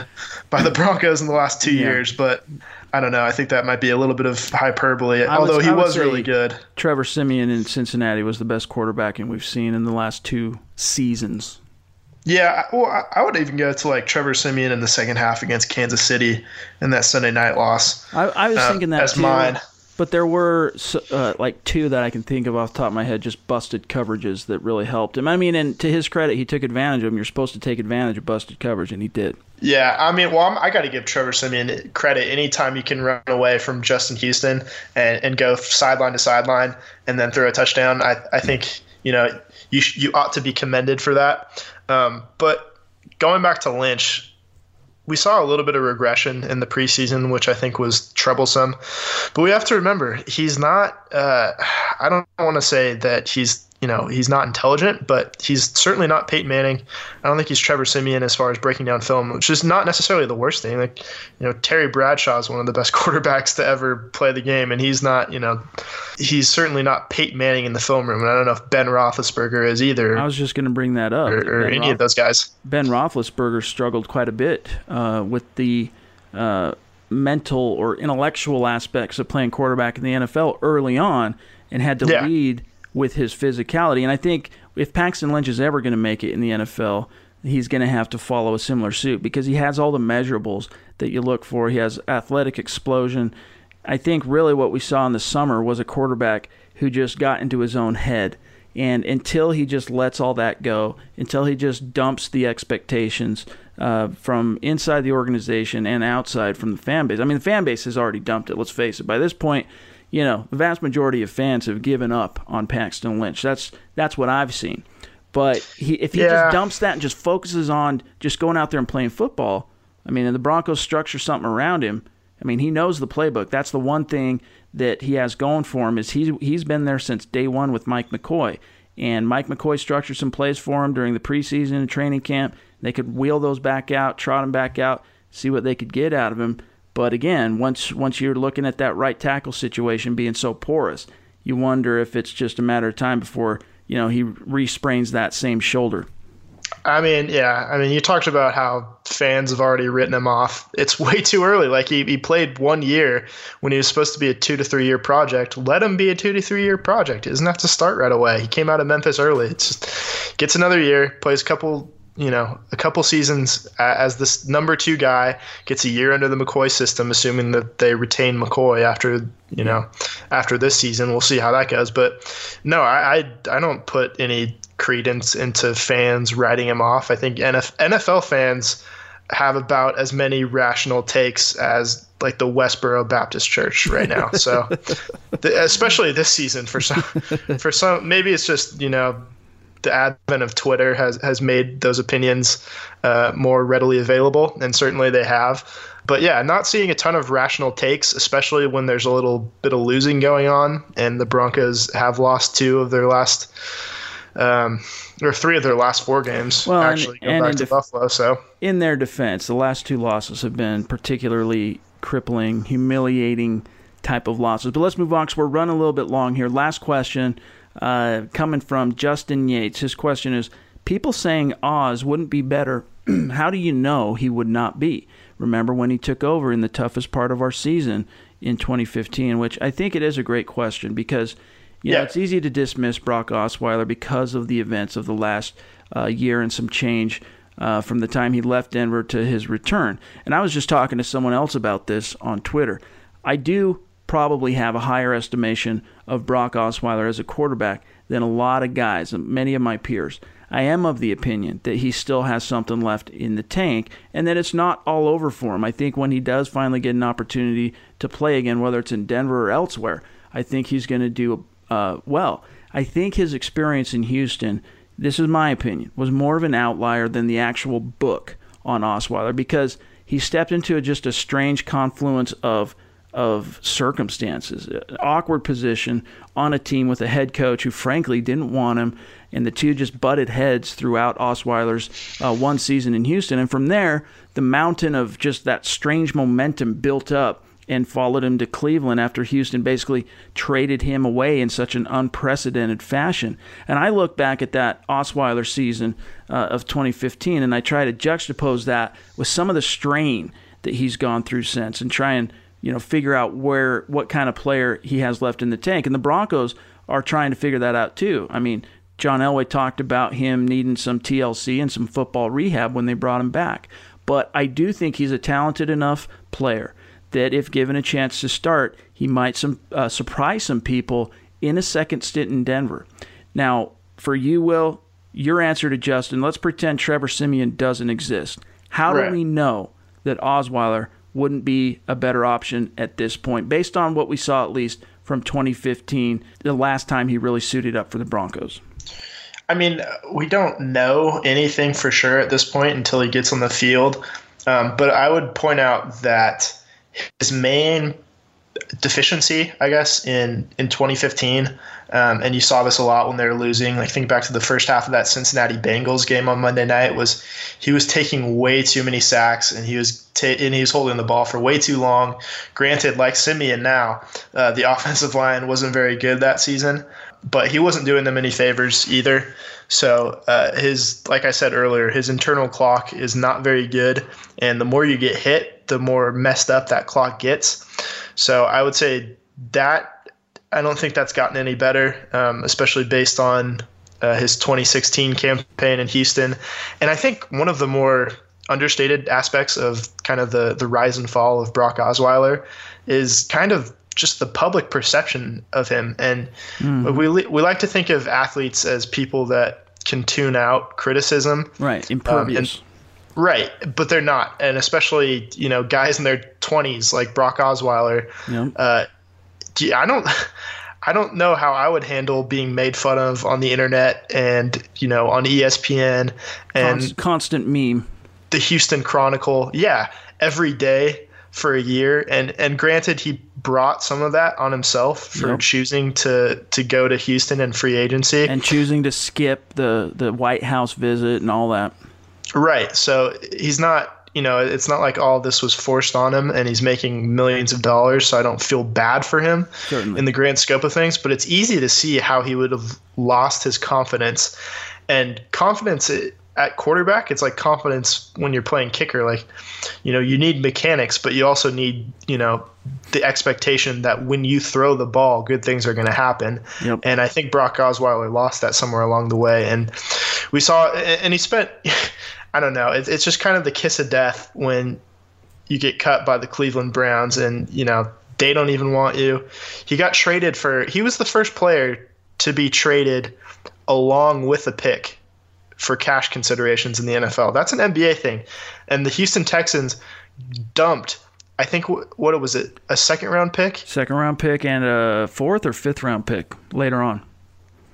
by the Broncos in the last two Yeah. years, but I don't know. I think that might be a little bit of hyperbole. Would- although he was really good. Trevor Siemian in Cincinnati was the best quarterbacking we've seen in the last two seasons. Yeah, well, I- would even go to like Trevor Siemian in the second half against Kansas City in that Sunday night loss. I, I was uh, thinking that as too, mine. but there were uh, like two that I can think of off the top of my head, just busted coverages that really helped him. I mean, and to his credit, he took advantage of them. You're supposed to take advantage of busted coverage, and he did. Yeah, I mean, well, I'm, I got to give Trevor Siemian credit. Anytime you can run away from Justin Houston and, and go sideline to sideline and then throw a touchdown, I, I think you know you sh- you ought to be commended for that. Um, but going back to Lynch, we saw a little bit of regression in the preseason, which I think was troublesome. But we have to remember he's not. Uh, I don't want to say that he's you know, he's not intelligent, but he's certainly not Peyton Manning. I don't think he's Trevor Siemian as far as breaking down film, which is not necessarily the worst thing. Like, you know, Terry Bradshaw is one of the best quarterbacks to ever play the game, and he's not, you know, he's certainly not Peyton Manning in the film room. And I don't know if Ben Roethlisberger is either. I was just going to bring that up. Or, or any of those guys. Ben Roethlisberger struggled quite a bit uh, with the. Uh, mental or intellectual aspects of playing quarterback in the NFL early on and had to yeah. lead with his physicality. And I think if Paxton Lynch is ever going to make it in the NFL, he's going to have to follow a similar suit because he has all the measurables that you look for. He has athletic explosion. I think really what we saw in the summer was a quarterback who just got into his own head. And until he just lets all that go, until he just dumps the expectations uh, from inside the organization and outside from the fan base. I mean, the fan base has already dumped it. Let's face it. By this point, you know, the vast majority of fans have given up on Paxton Lynch. That's that's what I've seen. But he, if he yeah. just dumps that and just focuses on just going out there and playing football, I mean, and the Broncos structure something around him. I mean, he knows the playbook. That's the one thing that he has going for him is he's he's been there since day one with Mike McCoy, and Mike McCoy structured some plays for him during the preseason and training camp. They could wheel those back out, trot him back out, see what they could get out of him. But again, once once you're looking at that right tackle situation being so porous, you wonder if it's just a matter of time before you know he resprains that same shoulder. I mean, yeah. I mean, you talked about how fans have already written him off. It's way too early. Like he, he played one year when he was supposed to be a two to three year project. Let him be a two to three year project. He doesn't have to start right away. He came out of Memphis early. It's just gets another year, plays a couple you know, a couple seasons as this number two guy gets a year under the McCoy system, assuming that they retain McCoy after you know after this season. We'll see how that goes. But no, I I, I don't put any credence into fans writing him off. I think NFL fans have about as many rational takes as like the Westboro Baptist Church right now. So, especially this season for some, for some, maybe it's just you know the advent of Twitter has has made those opinions uh, more readily available, and certainly they have. But yeah, not seeing a ton of rational takes, especially when there's a little bit of losing going on, and the Broncos have lost two of their last, um, or three of their last four games. Well, actually, and, and back to def- Buffalo. So in their defense, the last two losses have been particularly crippling, humiliating type of losses. But let's move on because we're running a little bit long here. Last question uh, coming from Justin Yates. His question is People saying Oz wouldn't be better. How do you know he would not be? Remember when he took over in the toughest part of our season in 2015, which I think it is a great question because you yeah. know, it's easy to dismiss Brock Osweiler because of the events of the last uh, year and some change uh, from the time he left Denver to his return. And I was just talking to someone else about this on Twitter. I do probably have a higher estimation of Brock Osweiler as a quarterback than a lot of guys, many of my peers. I am of the opinion that he still has something left in the tank and that it's not all over for him. I think when he does finally get an opportunity to play again, whether it's in Denver or elsewhere, I think he's going to do uh, well. I think his experience in Houston, this is my opinion, was more of an outlier than the actual book on Osweiler because he stepped into just a strange confluence of of circumstances. Awkward position on a team with a head coach who, frankly, didn't want him, and the two just butted heads throughout Osweiler's uh, one season in Houston. And from there, the mountain of just that strange momentum built up and followed him to Cleveland after Houston basically traded him away in such an unprecedented fashion. And I look back at that Osweiler season uh, of 2015 and I try to juxtapose that with some of the strain that he's gone through since and try and you know, figure out where what kind of player he has left in the tank. And the Broncos are trying to figure that out too. I mean, John Elway talked about him needing some TLC and some football rehab when they brought him back. But I do think he's a talented enough player that if given a chance to start, he might some uh, surprise some people in a second stint in Denver. Now, for you, Will, your answer to Justin, let's pretend Trevor Siemian doesn't exist. How right. do we know that Osweiler wouldn't be a better option at this point, based on what we saw at least from 2015, the last time he really suited up for the Broncos. I mean, we don't know anything for sure at this point until he gets on the field. Um, but I would point out that his main deficiency, I guess, in in 2015. Um, and you saw this a lot when they were losing. Like think back to the first half of that Cincinnati Bengals game on Monday night. Was he was taking way too many sacks and he was ta- and he was holding the ball for way too long. Granted, like Siemian now, uh, the offensive line wasn't very good that season, but he wasn't doing them any favors either. So uh, his, like I said earlier, his internal clock is not very good, and the more you get hit, the more messed up that clock gets. So I would say that I don't think that's gotten any better, um, especially based on uh, his 2016 campaign in Houston. And I think one of the more understated aspects of kind of the the rise and fall of Brock Osweiler is kind of just the public perception of him. And mm. we we like to think of athletes as people that can tune out criticism, right? Impervious. Um, and, Right, but they're not, and especially you know guys in their twenties like Brock Osweiler. Yep. Uh, I don't, I don't know how I would handle being made fun of on the internet and you know on ESPN and Const- constant meme, the Houston Chronicle. Yeah, every day for a year and and granted he brought some of that on himself for yep. choosing to to go to Houston and free agency and choosing to skip the the White House visit and all that. Right. So he's not, you know, it's not like all this was forced on him and he's making millions of dollars, so I don't feel bad for him Certainly. in the grand scope of things, but it's easy to see how he would have lost his confidence. And confidence at quarterback, it's like confidence when you're playing kicker. Like, you know, you need mechanics, but you also need, you know, the expectation that when you throw the ball, good things are going to happen. Yep. And I think Brock Osweiler lost that somewhere along the way. And we saw, and he spent, I don't know, it's just kind of the kiss of death when you get cut by the Cleveland Browns and, you know, they don't even want you. He got traded for, he was the first player to be traded along with a pick for cash considerations in the NFL. That's an NBA thing. And the Houston Texans dumped I think what it was it a second round pick, second round pick, and a fourth or fifth round pick later on.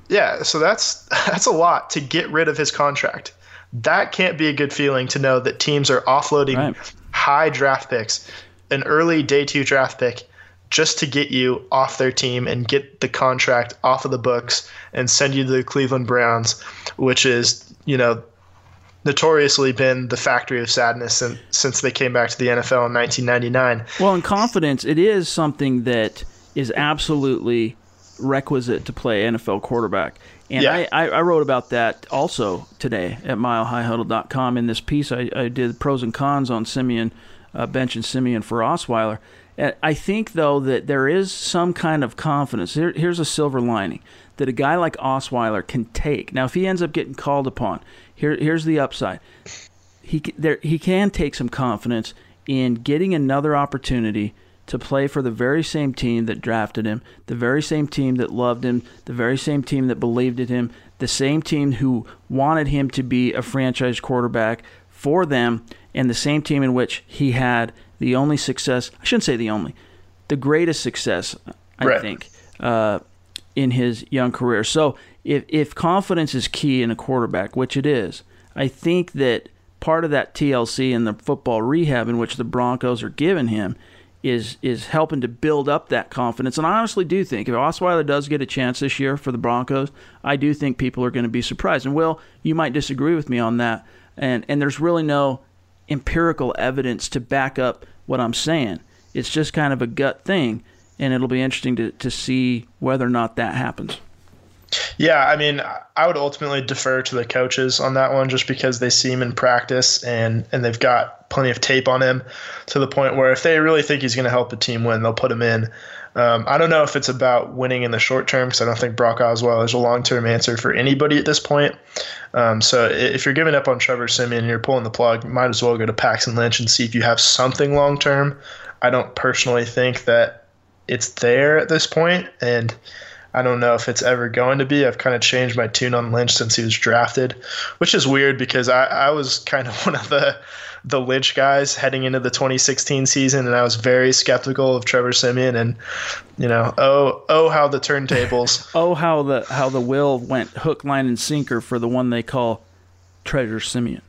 Yeah, so that's that's a lot to get rid of his contract. That can't be a good feeling to know that teams are offloading right. high draft picks, an early day two draft pick, just to get you off their team and get the contract off of the books and send you to the Cleveland Browns, which is you know, notoriously been the factory of sadness since, since they came back to the NFL in 1999. Well, in confidence, it is something that is absolutely requisite to play NFL quarterback. And yeah. I, I, wrote about that also today at milehighhuddle.com in this piece. I, I did pros and cons on Siemian, uh, bench and Siemian for Osweiler. And I think, though, that there is some kind of confidence. Here, here's a silver lining that a guy like Osweiler can take. Now, if he ends up getting called upon, here, here's the upside. He there, he can take some confidence in getting another opportunity to play for the very same team that drafted him, the very same team that loved him, the very same team that believed in him, the same team who wanted him to be a franchise quarterback for them, and the same team in which he had the only success. I shouldn't say the only, the greatest success, I right. think, uh, in his young career. So if if confidence is key in a quarterback, which it is, I think that part of that TLC and the football rehab in which the Broncos are giving him is is helping to build up that confidence. And I honestly do think if Osweiler does get a chance this year for the Broncos, I do think people are going to be surprised. And Will, you might disagree with me on that. And and there's really no empirical evidence to back up what I'm saying. It's just kind of a gut thing and it'll be interesting to, to see whether or not that happens. Yeah, I mean, I would ultimately defer to the coaches on that one just because they see him in practice and, and they've got plenty of tape on him to the point where if they really think he's going to help the team win, they'll put him in. Um, I don't know if it's about winning in the short term because I don't think Brock Osweiler is a long term answer for anybody at this point. Um, so if you're giving up on Trevor Siemian and you're pulling the plug, might as well go to Paxton Lynch and see if you have something long term. I don't personally think that it's there at this point, and I don't know if it's ever going to be. I've kind of changed my tune on Lynch since he was drafted, which is weird because I, I was kind of one of the the Lynch guys heading into the 2016 season, and I was very skeptical of Trevor Siemian. And you know, oh oh how the turntables. oh how the how the will went hook, line, and sinker for the one they call Treasure Siemian.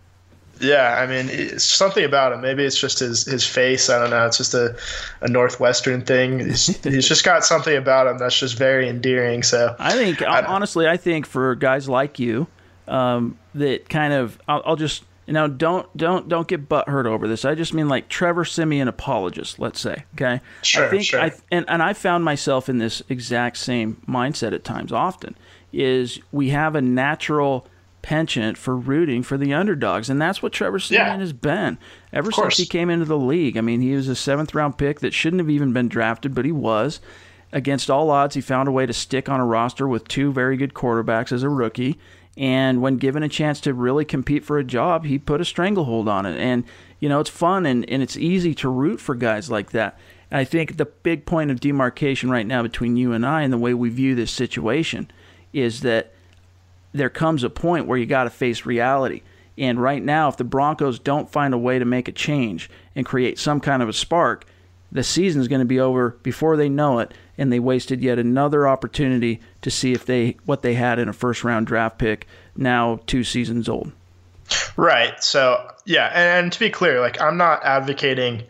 Yeah, I mean, it's something about him. Maybe it's just his his face. I don't know. It's just a, a northwestern thing. He's, he's just got something about him that's just very endearing. So I think I- honestly, I think for guys like you, um, that kind of I'll, I'll just you know don't don't don't get butthurt over this. I just mean like Trevor Siemian apologist. Let's say okay. Sure, I think sure. I and and I found myself in this exact same mindset at times. Often is we have a natural penchant for rooting for the underdogs, and that's what Trevor Siemian Yeah. has been ever since he came into the league. I mean, he was a seventh round pick that shouldn't have even been drafted, but he was. Against all odds, he found a way to stick on a roster with two very good quarterbacks as a rookie. And when given a chance to really compete for a job, he put a stranglehold on it. And, you know, it's fun and, and it's easy to root for guys like that. And I think the big point of demarcation right now between you and I and the way we view this situation is that there comes a point where you got to face reality. And right now, if the Broncos don't find a way to make a change and create some kind of a spark, the season's going to be over before they know it, and they wasted yet another opportunity to see if they what they had in a first round draft pick now two seasons old. Right. So yeah, and, and to be clear, like I'm not advocating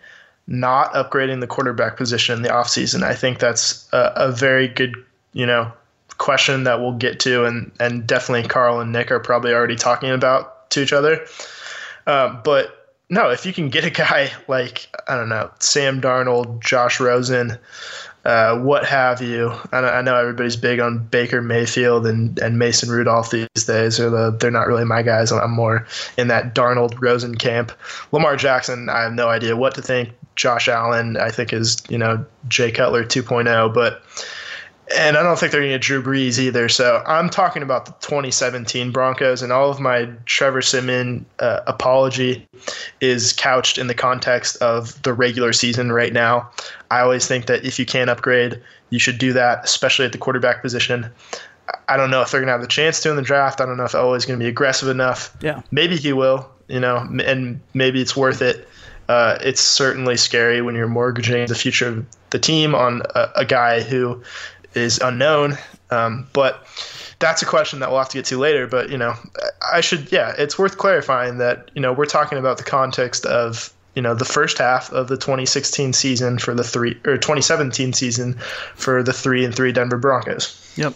not upgrading the quarterback position in the offseason. I think that's a, a very good, you know, question that we'll get to, and and definitely Carl and Nick are probably already talking about to each other. Uh, but no, if you can get a guy like I don't know Sam Darnold, Josh Rosen, uh, what have you. I know, I know everybody's big on Baker Mayfield and, and Mason Rudolph these days. Or the, they're not really my guys. I'm more in that Darnold Rosen camp. Lamar Jackson, I have no idea what to think. Josh Allen, I think is you know Jay Cutler 2.0, but and I don't think they're going to get Drew Brees either. So I'm talking about the 2017 Broncos, and all of my Trevor Siemian uh, apology is couched in the context of the regular season right now. I always think that if you can upgrade, you should do that, especially at the quarterback position. I don't know if they're going to have the chance to in the draft. I don't know if Elway is going to be aggressive enough. Yeah. Maybe he will, you know, and maybe it's worth it. Uh, it's certainly scary when you're mortgaging the future of the team on a, a guy who is unknown. Um, but that's a question that we'll have to get to later. But you know, I should yeah, it's worth clarifying that you know we're talking about the context of you know the first half of the 2016 season for the three or 2017 season for the three and three Denver Broncos. Yep.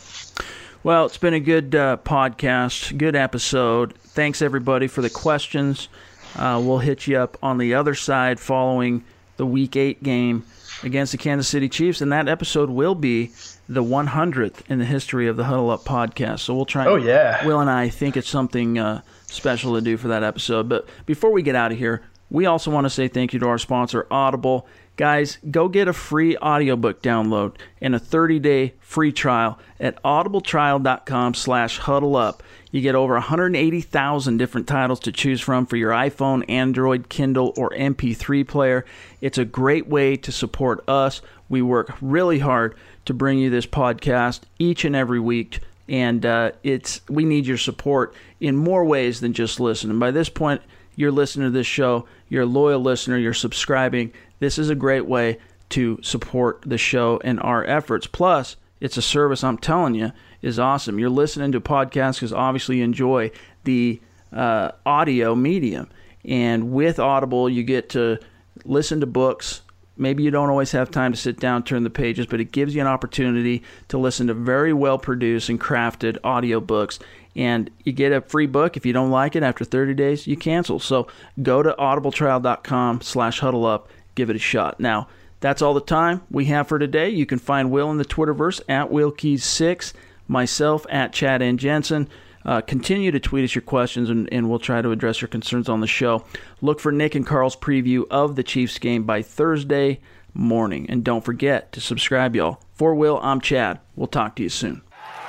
Well, it's been a good uh, podcast, good episode. Thanks everybody for the questions. Uh, we'll hit you up on the other side following the Week Eight game against the Kansas City Chiefs, and that episode will be the 100th in the history of the Huddle Up podcast. So we'll try. Oh, yeah. Will and I think it's something uh, special to do for that episode. But before we get out of here, we also want to say thank you to our sponsor, Audible. Guys, go get a free audiobook download and a 30-day free trial at audibletrial.com slash huddle up. You get over 180,000 different titles to choose from for your iPhone, Android, Kindle, or MP3 player. It's a great way to support us. We work really hard to bring you this podcast each and every week, and uh, it's we need your support in more ways than just listening. By this point, you're listening to this show, you're a loyal listener, you're subscribing. This is a great way to support the show and our efforts. Plus, it's a service I'm telling you is awesome. You're listening to podcasts because obviously you enjoy the uh, audio medium. And with Audible, you get to listen to books. Maybe you don't always have time to sit down, turn the pages, but it gives you an opportunity to listen to very well produced and crafted audiobooks. And you get a free book. If you don't like it after 30 days, you cancel. So go to audibletrial.com slash huddle up. Give it a shot. Now, that's all the time we have for today. You can find Will in the Twitterverse at WillKeys6, myself at Chad and Jensen. Uh, continue to tweet us your questions, and, and we'll try to address your concerns on the show. Look for Nick and Carl's preview of the Chiefs game by Thursday morning. And don't forget to subscribe, y'all. For Will, I'm Chad. We'll talk to you soon.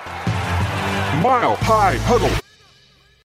Mile High Huddle.